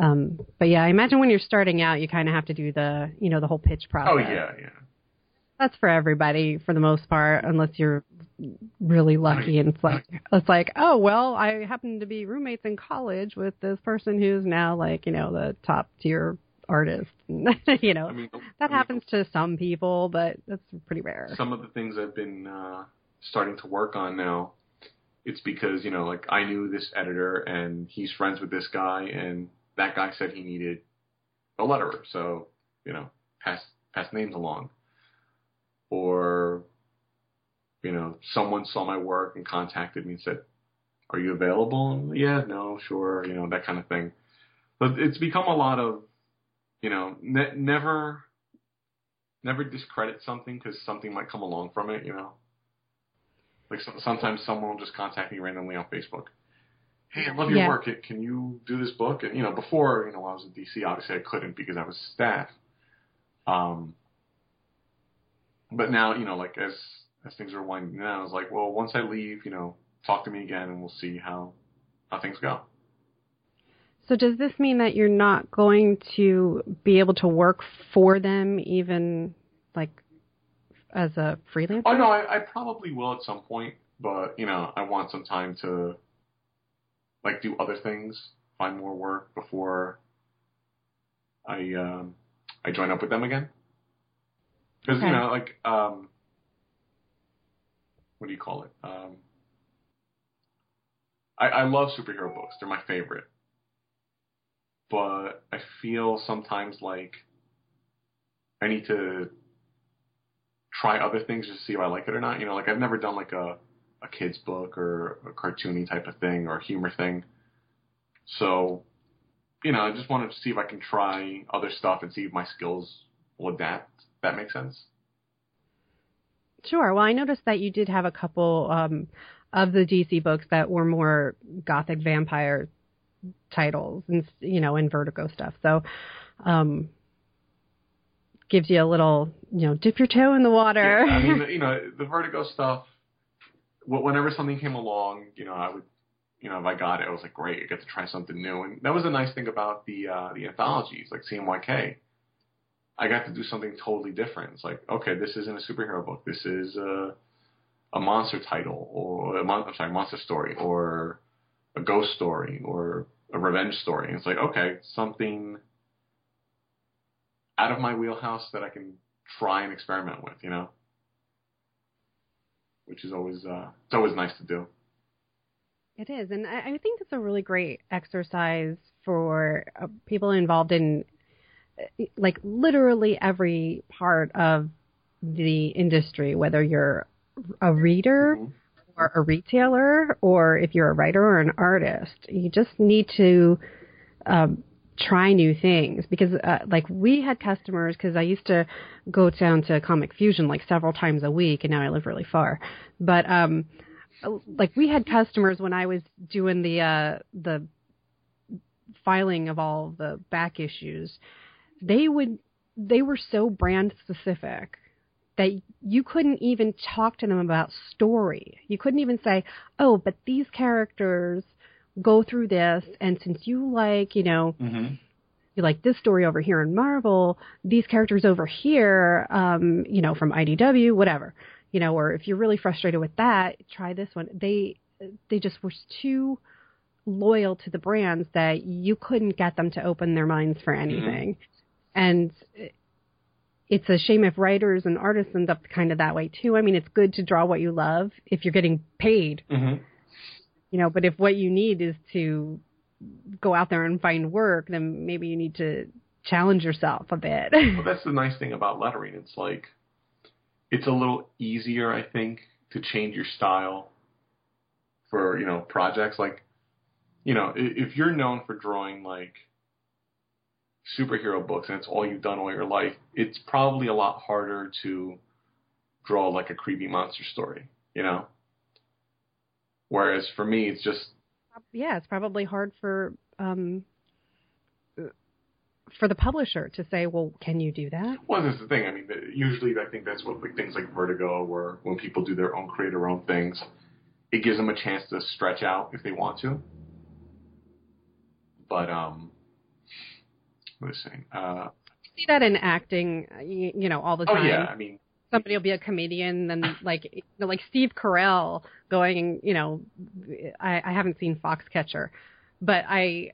Um, but yeah, I imagine when you're starting out, you kind of have to do the, you know, the whole pitch process. Oh yeah, yeah. That's for everybody for the most part, unless you're really lucky and it's like, it's like, oh, well, I happen to be roommates in college with this person who's now like, you know, the top tier artist. you know, I mean, that I mean, happens to some people, but that's pretty rare. Some of the things I've been uh, starting to work on now, it's because you know, like I knew this editor and he's friends with this guy, and that guy said he needed a letterer, so you know, pass pass names along. Or, you know, someone saw my work and contacted me and said, "Are you available?" And, yeah, no, sure, you know, that kind of thing. But it's become a lot of, you know, ne- never never discredit something because something might come along from it, you know. Like so, sometimes someone will just contact me randomly on Facebook. Hey, I love your Yeah. work. Can- you do this book? And you know, before you know, I was in DC, obviously I couldn't because I was staff. Um, but now you know, like as as things are winding down, I was like, well, once I leave, you know, talk to me again, and we'll see how how things go. So does this mean that you're not going to be able to work for them even like as a freelancer? Oh no, I, I probably will at some point, but you know, I want some time to like do other things, find more work before I um I join up with them again. Because Okay. you know, like um, what do you call it? Um, I I love superhero books; they're my favorite. But I feel sometimes like I need to try other things just to see if I like it or not. You know, like I've never done like a a kids book or a cartoony type of thing or a humor thing. So, you know, I just wanted to see if I can try other stuff and see if my skills will adapt. That makes sense. Sure. Well, I noticed that you did have a couple um, of the DC books that were more gothic vampire titles and you know and Vertigo stuff. So, um, gives you a little, you know, dip your toe in the water. Yeah, I mean, you know, the Vertigo stuff. Wh- Whenever something came along, you know, I would, you know, if I got it, I was like, great, I get to try something new. And that was a nice thing about the uh, the anthologies, like CMYK. I got to do something totally different. It's like, okay, this isn't a superhero book. This is a, a monster title, or a mon- I'm sorry, monster story, or a ghost story, or a revenge story. And it's like, okay, something out of my wheelhouse that I can try and experiment with, you know, which is always uh, it's always nice to do. It is, and I, I think it's a really great exercise for uh, people involved in uh, like literally every part of the industry, whether you're a reader Mhm. or a retailer, or if you're a writer or an artist. You just need to um, try new things because, uh, like, we had customers because I used to go down to Comic Fusion like several times a week, and now I live really far. But um, like we had customers when I was doing the uh, the filing of all the back issues. They would they were so brand specific that you couldn't even talk to them about story. You couldn't even say, "Oh, but these characters go through this, and since you like, you know, Mm-hmm. you like this story over here in Marvel, these characters over here, um, you know, from IDW, whatever, you know, or if you're really frustrated with that, try this one. They they just were too loyal to the brands that you couldn't get them to open their minds for anything, and it's a shame if writers and artists end up kind of that way too. I mean, it's good to draw what you love if you're getting paid, Mm-hmm. You know, but if what you need is to go out there and find work, then maybe you need to challenge yourself a bit. Well, that's the nice thing about lettering. It's like it's a little easier, I think, to change your style for you know projects. Like you know, if you're known for drawing like superhero books and it's all you've done all your life, it's probably a lot harder to draw like a creepy monster story. You know. Whereas for me, it's just yeah, it's probably hard for um for the publisher to say, "Well, can you do that?" Well, that's the thing. I mean, usually I think that's what like things like Vertigo, where when people do their own create their own things, it gives them a chance to stretch out if they want to. But um, what was I saying? Uh, See that in acting, you, you know, all the time. oh yeah, I mean, Somebody will be a comedian, and like you know, like Steve Carell going, you know, I, I haven't seen Foxcatcher, but I,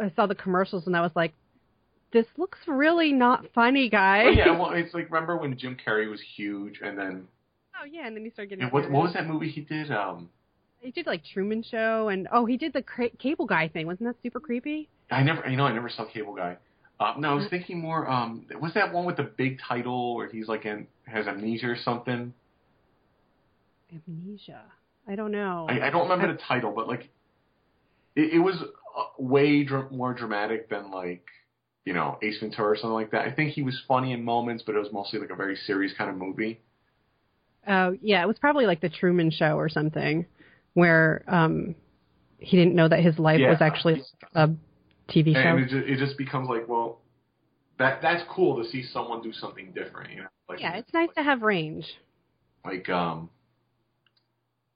I saw the commercials and I was like, this looks really not funny, guys. oh, yeah. Well, it's like remember when Jim Carrey was huge, and then Oh yeah, and then he started getting. and what what was that movie he did? Um, He did like Truman Show, and oh, he did the cra- Cable Guy thing. Wasn't that super creepy? I never, you know, I never saw Cable Guy. Uh, no, I was thinking more. Um, was that one with the big title where he's like in has amnesia or something? Amnesia. I don't know. I, I don't remember the title, but like, it, it was uh, way dr- more dramatic than like, you know, Ace Ventura or something like that. I think he was funny in moments, but it was mostly like a very serious kind of movie. Oh yeah, it was probably like the Truman Show or something, where um he didn't know that his life Yeah. was actually a TV show. And it just, it just becomes like, well, that that's cool to see someone do something different, you know? Like, yeah, it's nice to have range. like um,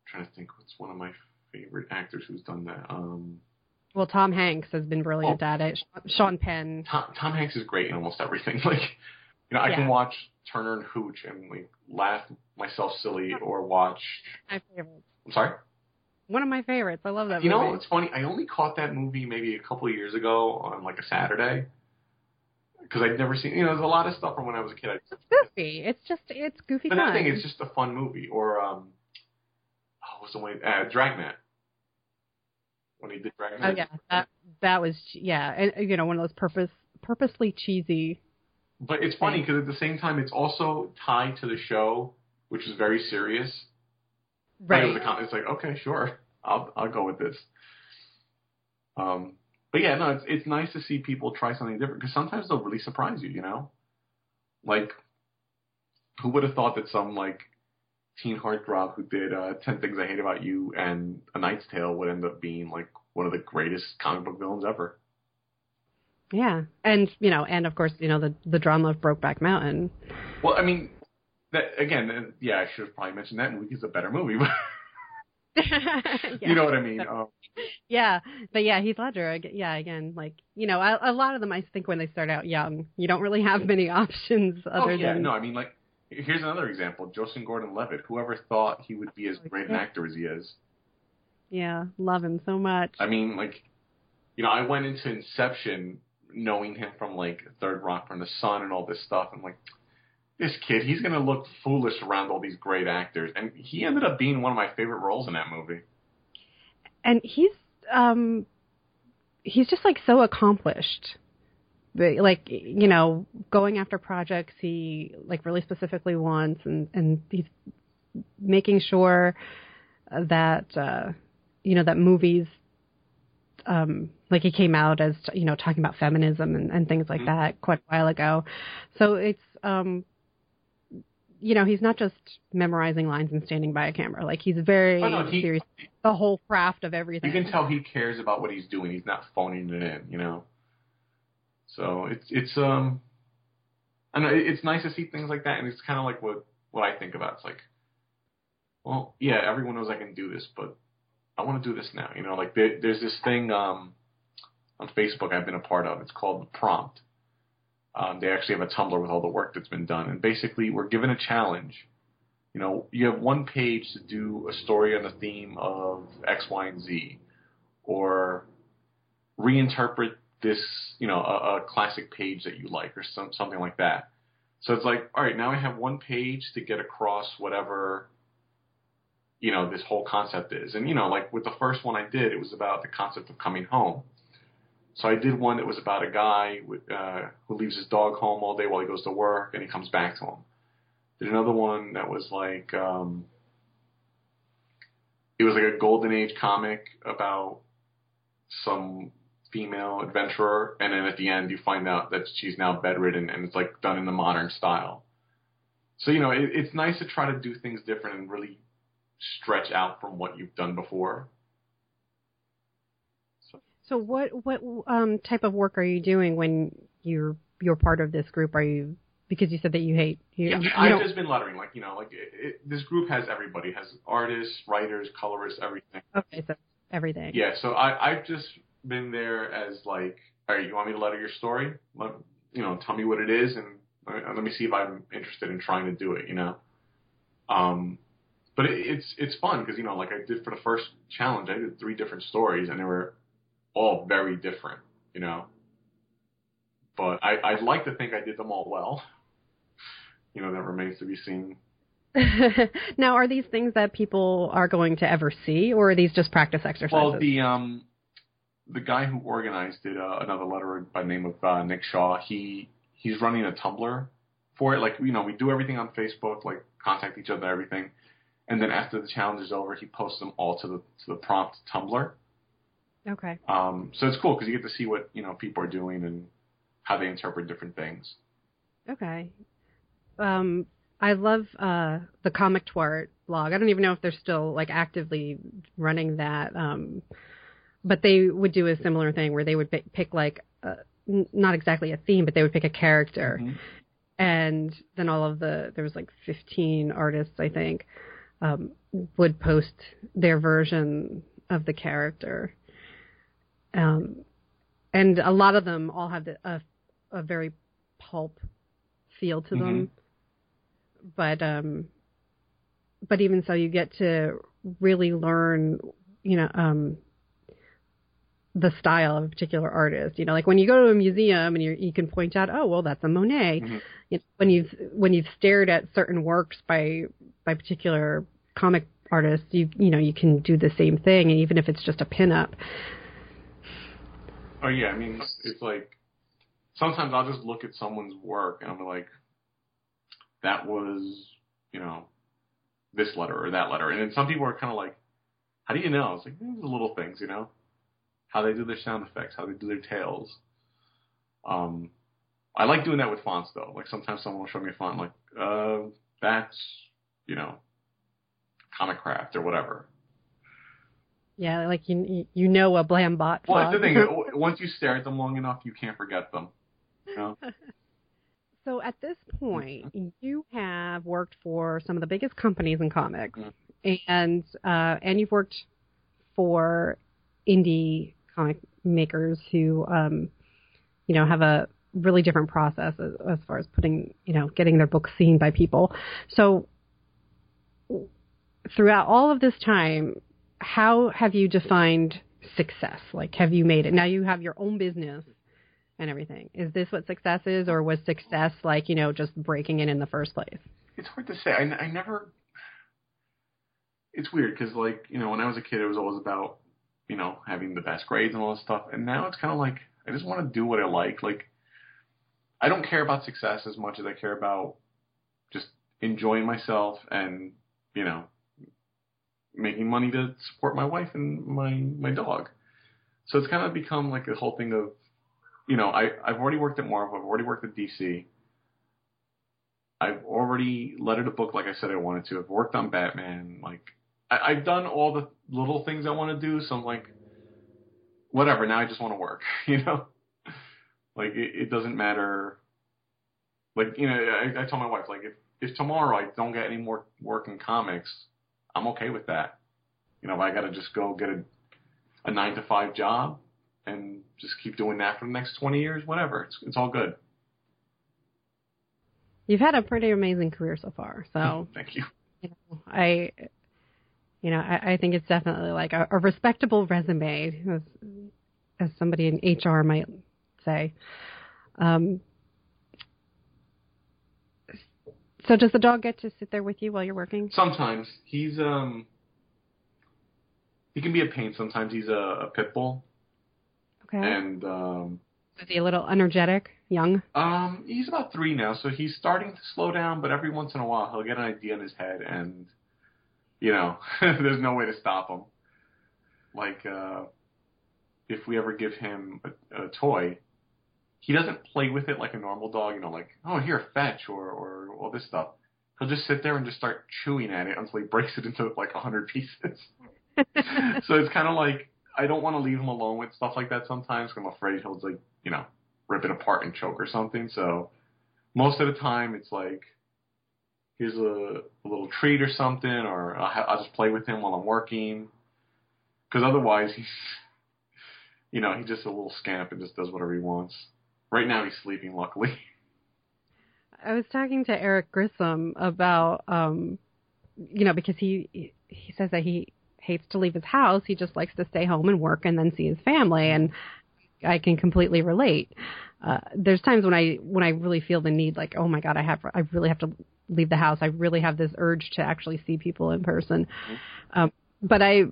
trying to think, what's one of my favorite actors who's done that? Um, Well, Tom Hanks has been brilliant Oh. at it. Sean Penn. Tom, Tom Hanks is great in almost everything. Like, you know, I can watch Turner and Hooch and like laugh myself silly, or watch. My favorite. I'm sorry. One of my favorites. I love that movie. You know, it's funny. I only caught that movie maybe a couple of years ago on like a Saturday because I'd never seen. You know, there's a lot of stuff from when I was a kid. It's goofy. It's just it's goofy but fun. thing is just a fun movie. Or um, oh, what's the one? Uh, Dragnet. When he did Dragnet. oh yeah, that that was yeah, and you know one of those purpose purposely cheesy. But it's funny because at the same time, it's also tied to the show, which is very serious. But it was a con- it's like okay, sure, I'll I'll go with this. Um, but yeah, no, it's it's nice to see people try something different because sometimes they'll really surprise you. You know, like who would have thought that some like teen heartthrob who did uh, Ten Things I Hate About You and A Knight's Tale would end up being like one of the greatest comic book villains ever. Yeah, and you know, and of course, you know the the drama of Brokeback Mountain. Well, I mean, that again, uh, yeah, I should have probably mentioned that movie is a better movie, yeah. you know what I mean. Um, Yeah, but yeah, Heath Ledger. Yeah, again, like you know, a, a lot of them I think when they start out young, you don't really have many options oh other yeah, than no, I mean like here's another example: Joseph Gordon-Levitt. Whoever thought he would be as Oh, great an actor as he is? yeah, love him so much. I mean, like, you know, I went into Inception knowing him from like Third Rock from the Sun and all this stuff. I'm like, this kid, he's gonna look foolish around all these great actors, and he ended up being one of my favorite roles in that movie. and he's um he's just like so accomplished like you know going after projects he like really specifically wants and and he's making sure that uh you know that movies um like he came out as you know talking about feminism and, and things like Mhm. that quite a while ago so it's um you know he's not just memorizing lines and standing by a camera like he's very Oh, no, he- serious the whole craft of everything You can tell he cares about what he's doing. He's not phoning it in, you know. So it's it's um, I know it's nice to see things like that, and it's kind of like what what I think about. It's like, well, yeah, everyone knows I can do this, but I want to do this now. You know, like there, there's this thing um on Facebook I've been a part of. It's called the Prompt. Um, they actually have a Tumblr with all the work that's been done, and basically we're given a challenge. You know, you have one page to do a story on the theme of X, Y, and Z, or reinterpret this, you know, a, a classic page that you like, or some, something like that. So it's like, all right, now I have one page to get across whatever, you know, this whole concept is. And you know, like with the first one I did, it was about the concept of coming home. So I did one that was about a guy uh, who leaves his dog home all day while he goes to work, and he comes back to him. Did another one that was like, um, it was like a golden age comic about some female adventurer, and then at the end you find out that she's now bedridden, and it's like done in the modern style. So you know, it, it's nice to try to do things different and really stretch out from what you've done before. So what what um type of work are you doing when you're you're part of this group? Are you because you said that you hate you, Yeah, you I've don't- just been lettering, like you know, like it, it, this group has everybody, has artists, writers, colorists, everything. okay so everything Yeah, so I, I've just been there as like, all right, you want me to letter your story? Let, you know, tell me what it is, and let, let me see if I'm interested in trying to do it. You know, um, but it, it's it's fun because you know, like I did for the first challenge, I did three different stories, and they were all very different. You know, but I I'd like to think I did them all well. You know, that remains to be seen. now are these things that people are going to ever see or are these just practice exercises? Well, the um, the guy who organized it, uh, another letterer by the name of uh, Nick Shaw, he he's running a Tumblr for it. Like you know, we do everything on Facebook, like contact each other, everything, and then after the challenge is over, he posts them all to the to the prompt Tumblr. Okay. Um, so it's cool because you get to see what you know people are doing and how they interpret different things. Okay. Um, I love uh, the Comic Twart blog. I don't even know if they're still like actively running that, um, but they would do a similar thing where they would pick, pick like uh, not exactly a theme, but they would pick a character, Mhm. and then all of the there was like 15 artists I think um, would post their version of the character, um, and a lot of them all have the, a a very pulp feel to them. But um but even so you get to really learn, you know, um the style of a particular artist. You know, like when you go to a museum and you you can point out, oh well, that's a Monet. Mhm. You know, when you've when you've stared at certain works by by particular comic artists, you you know you can do the same thing, and even if it's just a pinup. Oh yeah, I mean it's like sometimes I'll just look at someone's work and I'm like, that was you know this letter or that letter, and then some people are kind of like, how do you know? It's like these little things, you know, how they do their sound effects, how they do their tails. Um, I like doing that with fonts though. Like sometimes someone will show me a font, like, uh, that's you know, Comicraft or whatever. Yeah, like you you know a Blambot. Well, that's the thing. Once you stare at them long enough, you can't forget them. You know? so at this point, you have worked for some of the biggest companies in comics, mm-hmm. and uh, and you've worked for indie comic makers who, um, you know, have a really different process as, as far as putting, you know, getting their books seen by people. So throughout all of this time, how have you defined success? Like, have you made it? Now you have your own business and everything. Is this what success is, or was success like, you know, just breaking in in the first place? It's hard to say. I, I never. It's weird because, like, you know, when I was a kid, it was always about, you know, having the best grades and all this stuff. And now it's kind of like I just want to do what I like. Like, I don't care about success as much as I care about just enjoying myself and, you know, making money to support my wife and my my dog. So it's kind of become like a whole thing of, you know, I I've already worked at Marvel, I've already worked at DC. I've already lettered a book like I said I wanted to. I've worked on Batman. Like I, I've done all the little things I want to do. So I'm like, whatever. Now I just want to work. You know, like it, it doesn't matter. Like you know, I, I tell my wife like if if tomorrow I don't get any more work in comics, I'm okay with that. You know, I got to just go get a, a nine to five job and just keep doing that for the next 20 years, whatever. It's, it's all good. You've had a pretty amazing career so far. So thank you. You know, I, you know, I, I think it's definitely like a, a respectable resume, as, as somebody in HR might say. Um, So does the dog get to sit there with you while you're working? Sometimes he's um he can be a pain. Sometimes he's a, a pit bull. Okay. And um is he a little energetic, young? Um, he's about three now, so he's starting to slow down. But every once in a while, he'll get an idea in his head, and you know, there's no way to stop him. Like uh, if we ever give him a, a toy, he doesn't play with it like a normal dog, you know, like, oh, here, fetch, or, or all this stuff. He'll just sit there and just start chewing at it until he breaks it into like a hundred pieces. so it's kind of like, I don't want to leave him alone with stuff like that sometimes because I'm afraid he'll like, you know, rip it apart and choke or something. So most of the time it's like, here's a, a little treat or something, or I'll, I'll just play with him while I'm working. Because otherwise he's, you know, he's just a little scamp and just does whatever he wants. Right now he's sleeping, luckily. I was talking to Eric Grissom about, um, you know, because he he says that he hates to leave his house. He just likes to stay home and work and then see his family, and I can completely relate. Uh, there's times when I when I really feel the need, like, oh my god, I have I really have to leave the house. I really have this urge to actually see people in person. Mm-hmm. Um, but I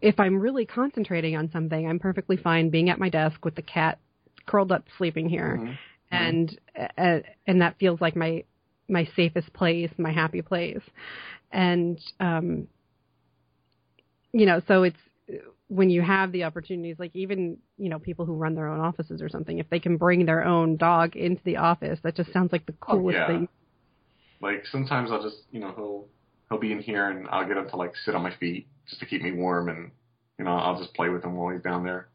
if I'm really concentrating on something, I'm perfectly fine being at my desk with the cat curled up sleeping here, mm-hmm. and uh, and that feels like my my safest place, my happy place, and um, you know, so it's when you have the opportunities, like even you know people who run their own offices or something, if they can bring their own dog into the office, that just sounds like the oh, coolest oh, yeah. thing. Like sometimes I'll just you know he'll he'll be in here and I'll get him to like sit on my feet just to keep me warm and you know I'll just play with him while he's down there.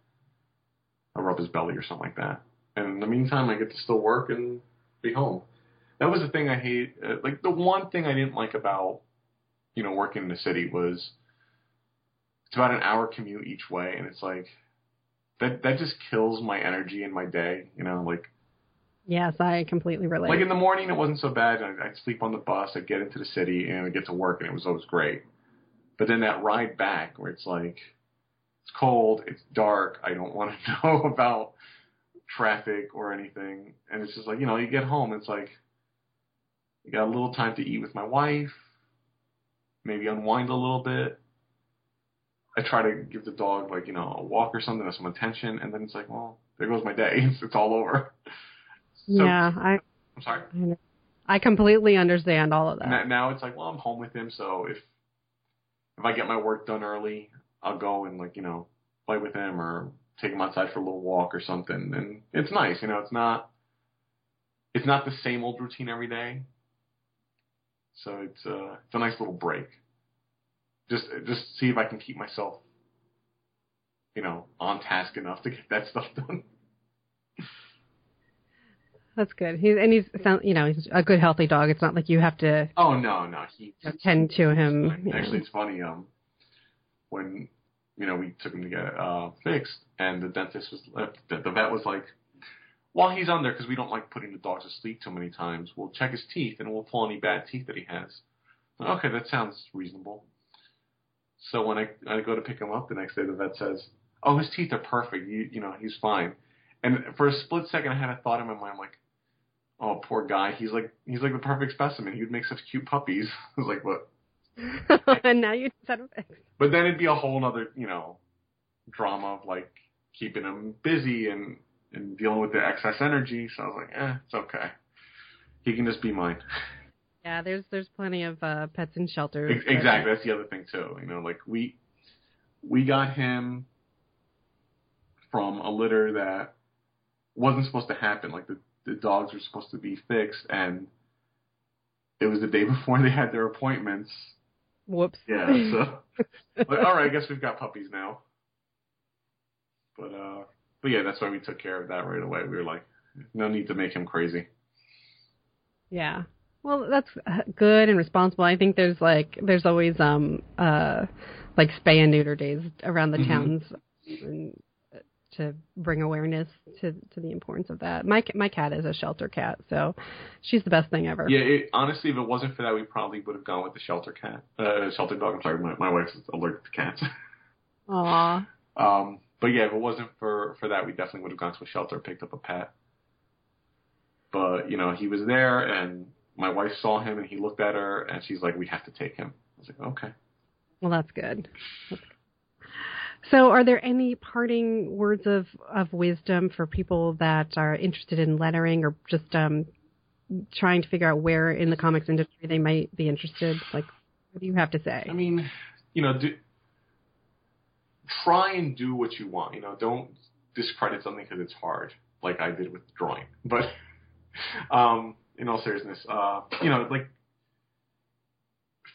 I'll rub his belly or something like that. And in the meantime, I get to still work and be home. That was the thing I hate. Uh, like the one thing I didn't like about, you know, working in the city was it's about an hour commute each way, and it's like that that just kills my energy and my day. You know, like. Yes, I completely relate. Like in the morning, it wasn't so bad. I'd, I'd sleep on the bus. I'd get into the city and I'd get to work, and it was always great. But then that ride back, where it's like, it's cold, it's dark, I don't want to know about traffic or anything. And it's just like, you know, you get home, it's like, you got a little time to eat with my wife, maybe unwind a little bit. I try to give the dog like, you know, a walk or something or some attention, and then it's like, well, there goes my day. It's, it's all over. So, yeah, I. I'm sorry. I completely understand all of that. Now it's like, well, I'm home with him, so if if I get my work done early, I'll go and like you know play with him or take him outside for a little walk or something. And it's nice, you know. It's not it's not the same old routine every day. So it's uh it's a nice little break. just just see if I can keep myself, you know, on task enough to get that stuff done. That's good. He's and he's sound you know he's a good healthy dog. It's not like you have to Oh no, no, he tend to him. you know. Actually, it's funny. Um, when you know we took him to get uh fixed, and the dentist was the, the vet was like, while he's on there, because we don't like putting the dogs to sleep too many times, we'll check his teeth and we'll pull any bad teeth that he has. Okay, that sounds reasonable. So when I I go to pick him up the next day, the vet says, "Oh, his teeth are perfect. You you know he's fine." And for a split second, I had a thought in my mind like, "Oh, poor guy. He's like he's like the perfect specimen. He would make such cute puppies." I was like, "What?" and now you set him fixed. But then it'd be a whole other you know drama of like keeping him busy and and dealing with the excess energy. So I was like, "Eh, it's okay. He can just be mine." Yeah, there's there's plenty of uh, pets in shelters. Ex- Exactly. That's the other thing too. You know, like we we got him from a litter that wasn't supposed to happen. Like the the dogs were supposed to be fixed, and it was the day before they had their appointments. Whoops. Yeah. So, like, all right, I guess we've got puppies now. But uh, but yeah, that's why we took care of that right away. We were like, no need to make him crazy. Yeah. Well, that's uh, good and responsible. I think there's like there's always um uh like spay and neuter days around the Mhm. towns and, to bring awareness to to the importance of that. My my cat is a shelter cat, so she's the best thing ever. Yeah, it, honestly, if it wasn't for that, we probably would have gone with the shelter cat, uh, shelter dog. I'm sorry, my my wife's allergic to cats. Aw. um, but yeah, if it wasn't for for that, we definitely would have gone to a shelter, picked up a pet. But you know, he was there, and my wife saw him, and he looked at her, and she's like, "We have to take him." I was like, "Okay." Well, that's good. That's good. So, are there any parting words of, of wisdom for people that are interested in lettering or just um, trying to figure out where in the comics industry they might be interested? Like, what do you have to say? I mean, you know, do, try and do what you want. You know, don't discredit something because it's hard, like I did with drawing. But um, in all seriousness, uh, you know, like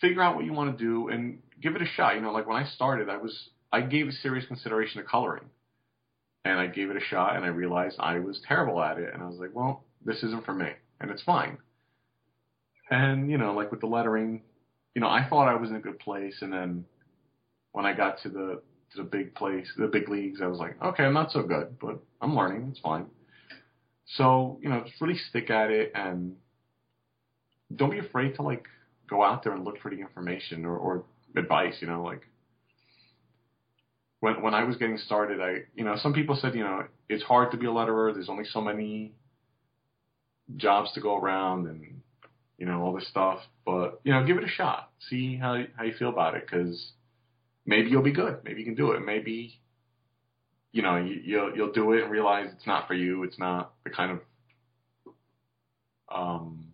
figure out what you want to do and give it a shot. You know, like when I started, I was I gave serious consideration to coloring, and I gave it a shot, and I realized I was terrible at it, and I was like, well, this isn't for me, and it's fine. And you know, like with the lettering, you know, I thought I was in a good place, and then when I got to the to the big place, the big leagues, I was like, okay, I'm not so good, but I'm learning. It's fine. So you know, just really stick at it, and don't be afraid to like go out there and look for the information or, or advice. You know, like when when I was getting started, I you know, some people said, you know, it's hard to be a letterer. There's only so many jobs to go around, and you know all this stuff. But you know, give it a shot. See how how you feel about it, because maybe you'll be good. Maybe you can do it. Maybe you know you, you'll you'll do it and realize it's not for you. It's not the kind of um,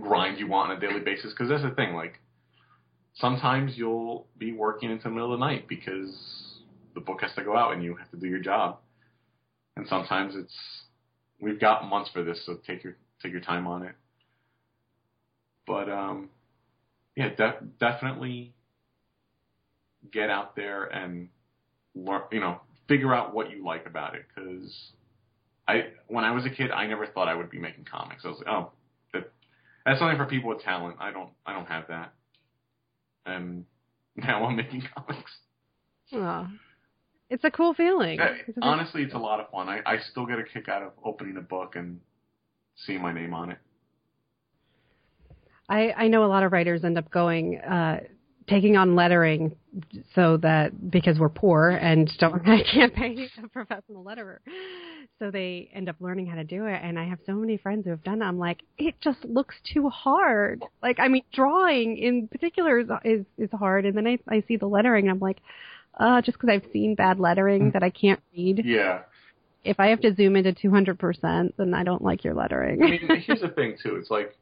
grind you want on a daily basis. Because that's the thing. Like sometimes you'll be working into the middle of the night because the book has to go out and you have to do your job. And sometimes it's we've got months for this, so take your take your time on it. But um, yeah, de- definitely get out there and learn. You know, figure out what you like about it. Because I, when I was a kid, I never thought I would be making comics. I was like, oh, that that's something for people with talent. I don't, I don't have that. And now I'm making comics. Aw. It's a cool feeling. Uh, It's Honestly, it's a lot of fun. I, I still get a kick out of opening a book and seeing my name on it. I, I know a lot of writers end up going, uh, taking on lettering so that because we're poor and don't I can't pay a professional letterer. So they end up learning how to do it and I have so many friends who have done it. I'm like, it just looks too hard. Like I mean drawing in particular is is, is hard and then I I see the lettering and I'm like, uh just because I've seen bad lettering that I can't read. Yeah. If I have to zoom into 200%, then I don't like your lettering. I mean, here's the thing too. It's like,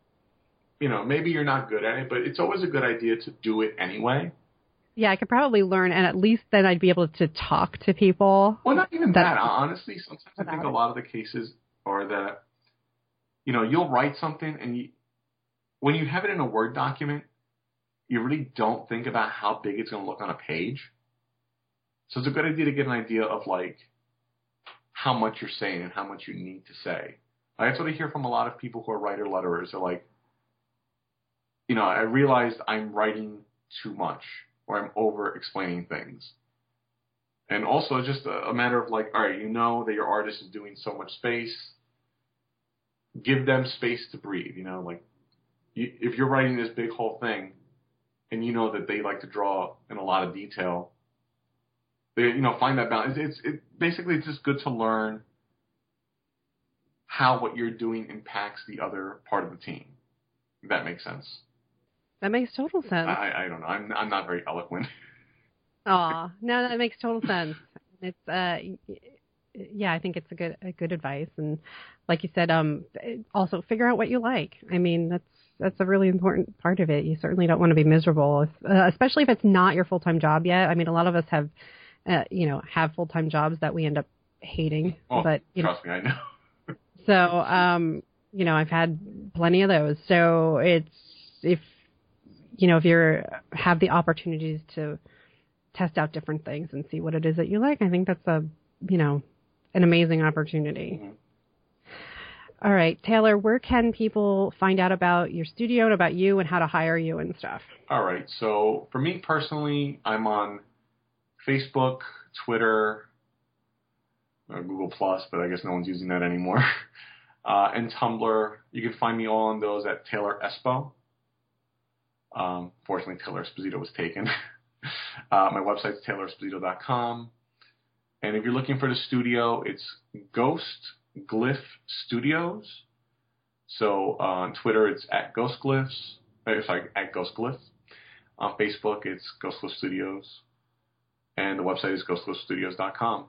you know, maybe you're not good at it, but it's always a good idea to do it anyway. Yeah, I could probably learn, and at least then I'd be able to talk to people. Well, not even that. Honestly, sometimes I think a lot of the cases are that, you know, you'll write something and you, when you have it in a Word document, you really don't think about how big it's going to look on a page. So it's a good idea to get an idea of like how much you're saying and how much you need to say. Like, that's what I hear from a lot of people who are writer letterers. They're like, you know, I realized I'm writing too much or I'm over explaining things. And also just a, a matter of like, all right, you know that your artist is doing so much space. Give them space to breathe, you know, like you, if you're writing this big whole thing and you know that they like to draw in a lot of detail, they, you know, find that balance. It's, it's it, basically it's just good to learn how what you're doing impacts the other part of the team. If that makes sense. That makes total sense. I, I don't know. I'm I'm not very eloquent. Aw, no, that makes total sense. It's uh, yeah, I think it's a good a good advice, and like you said, um, also figure out what you like. I mean, that's that's a really important part of it. You certainly don't want to be miserable, if, uh, especially if it's not your full time job yet. I mean, a lot of us have, uh, you know, have full time jobs that we end up hating. Oh, but you trust know, me, I know. so um, you know, I've had plenty of those. So it's if you know if you're have the opportunities to test out different things and see what it is that you like, I think that's a you know an amazing opportunity. Mhm. All right, Taylor, where can people find out about your studio and about you and how to hire you and stuff? All right. So for me personally, I'm on Facebook, Twitter, uh, Google Plus, but I guess no one's using that anymore. Uh, and Tumblr. You can find me all on those at Taylor Espo. Um, fortunately, Taylor Esposito was taken. uh, my website's tayloresposito.com. And if you're looking for the studio, it's Ghost Glyph Studios. So uh, on Twitter, it's at Ghost Glyphs. Uh, sorry, at Ghost Glyph. On Facebook, it's Ghost Glyph Studios. And the website is ghostglyphstudios.com.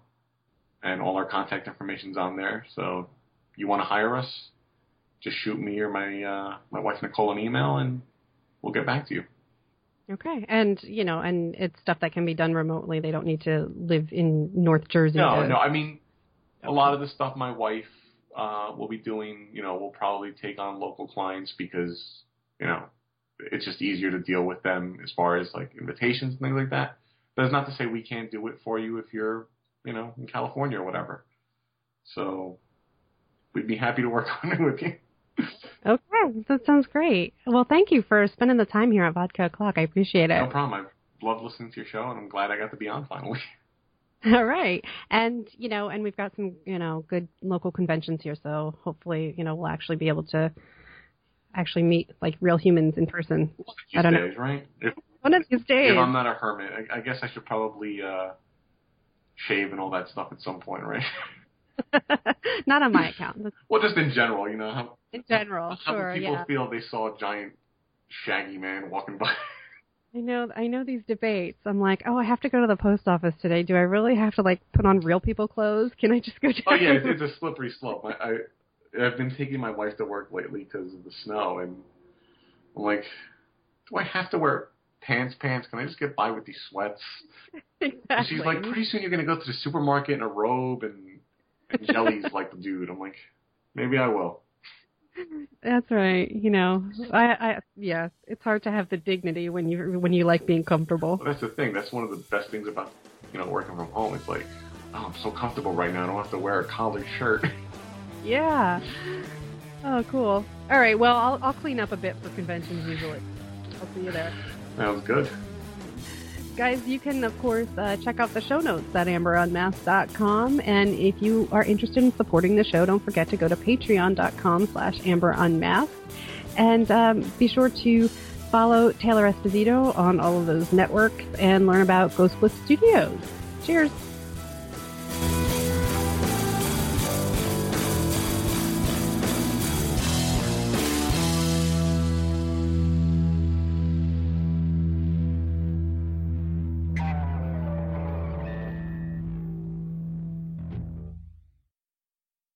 And all our contact information's on there. So you want to hire us, just shoot me or my uh, my wife Nicole an email, and we'll get back to you. Okay, and you know, and it's stuff that can be done remotely. They don't need to live in North Jersey. No, to, no. I mean, a lot of the stuff my wife uh, will be doing, you know, we'll probably take on local clients because, you know, it's just easier to deal with them as far as like invitations and things like that. That's not to say we can't do it for you if you're, you know, in California or whatever. So we'd be happy to work on it with you. Okay, that sounds great. Well, thank you for spending the time here at Vodka O'clock. I appreciate it. No problem. I love listening to your show, and I'm glad I got to be on finally. All right. And, you know, and we've got some, you know, good local conventions here, so hopefully, you know, we'll actually be able to actually meet like real humans in person. I don't know. Days, right? If, One of these days. if I'm not a hermit, I, I guess I should probably uh, shave and all that stuff at some point, right? not on my account. Well, just in general, you know how in general, how sure, people yeah. feel they saw a giant shaggy man walking by? I know I know these debates. I'm like, oh, I have to go to the post office today. Do I really have to like put on real people clothes? Can I just go? oh yeah, it's, it's a slippery slope. I, I I've been taking my wife to work lately because of the snow, and I'm like, do I have to wear pants? Pants? Can I just get by with these sweats? exactly. And she's like, pretty soon you're gonna go to the supermarket in a robe and, and jellies like the dude. I'm like, maybe I will. That's right. You know, I, I, yeah, it's hard to have the dignity when you when you like being comfortable. But that's the thing. That's one of the best things about you know working from home. It's like, oh, I'm so comfortable right now. I don't have to wear a collared shirt. Yeah. Oh, cool. All right. Well, I'll I'll clean up a bit for conventions usually. I'll see you there. Sounds good. Guys, you can, of course, uh, check out the show notes at amberunmasked.com. And if you are interested in supporting the show, don't forget to go to patreon.com slash amberunmasked. And um, be sure to follow Taylor Esposito on all of those networks and learn about Ghost Glyph Studios. Cheers.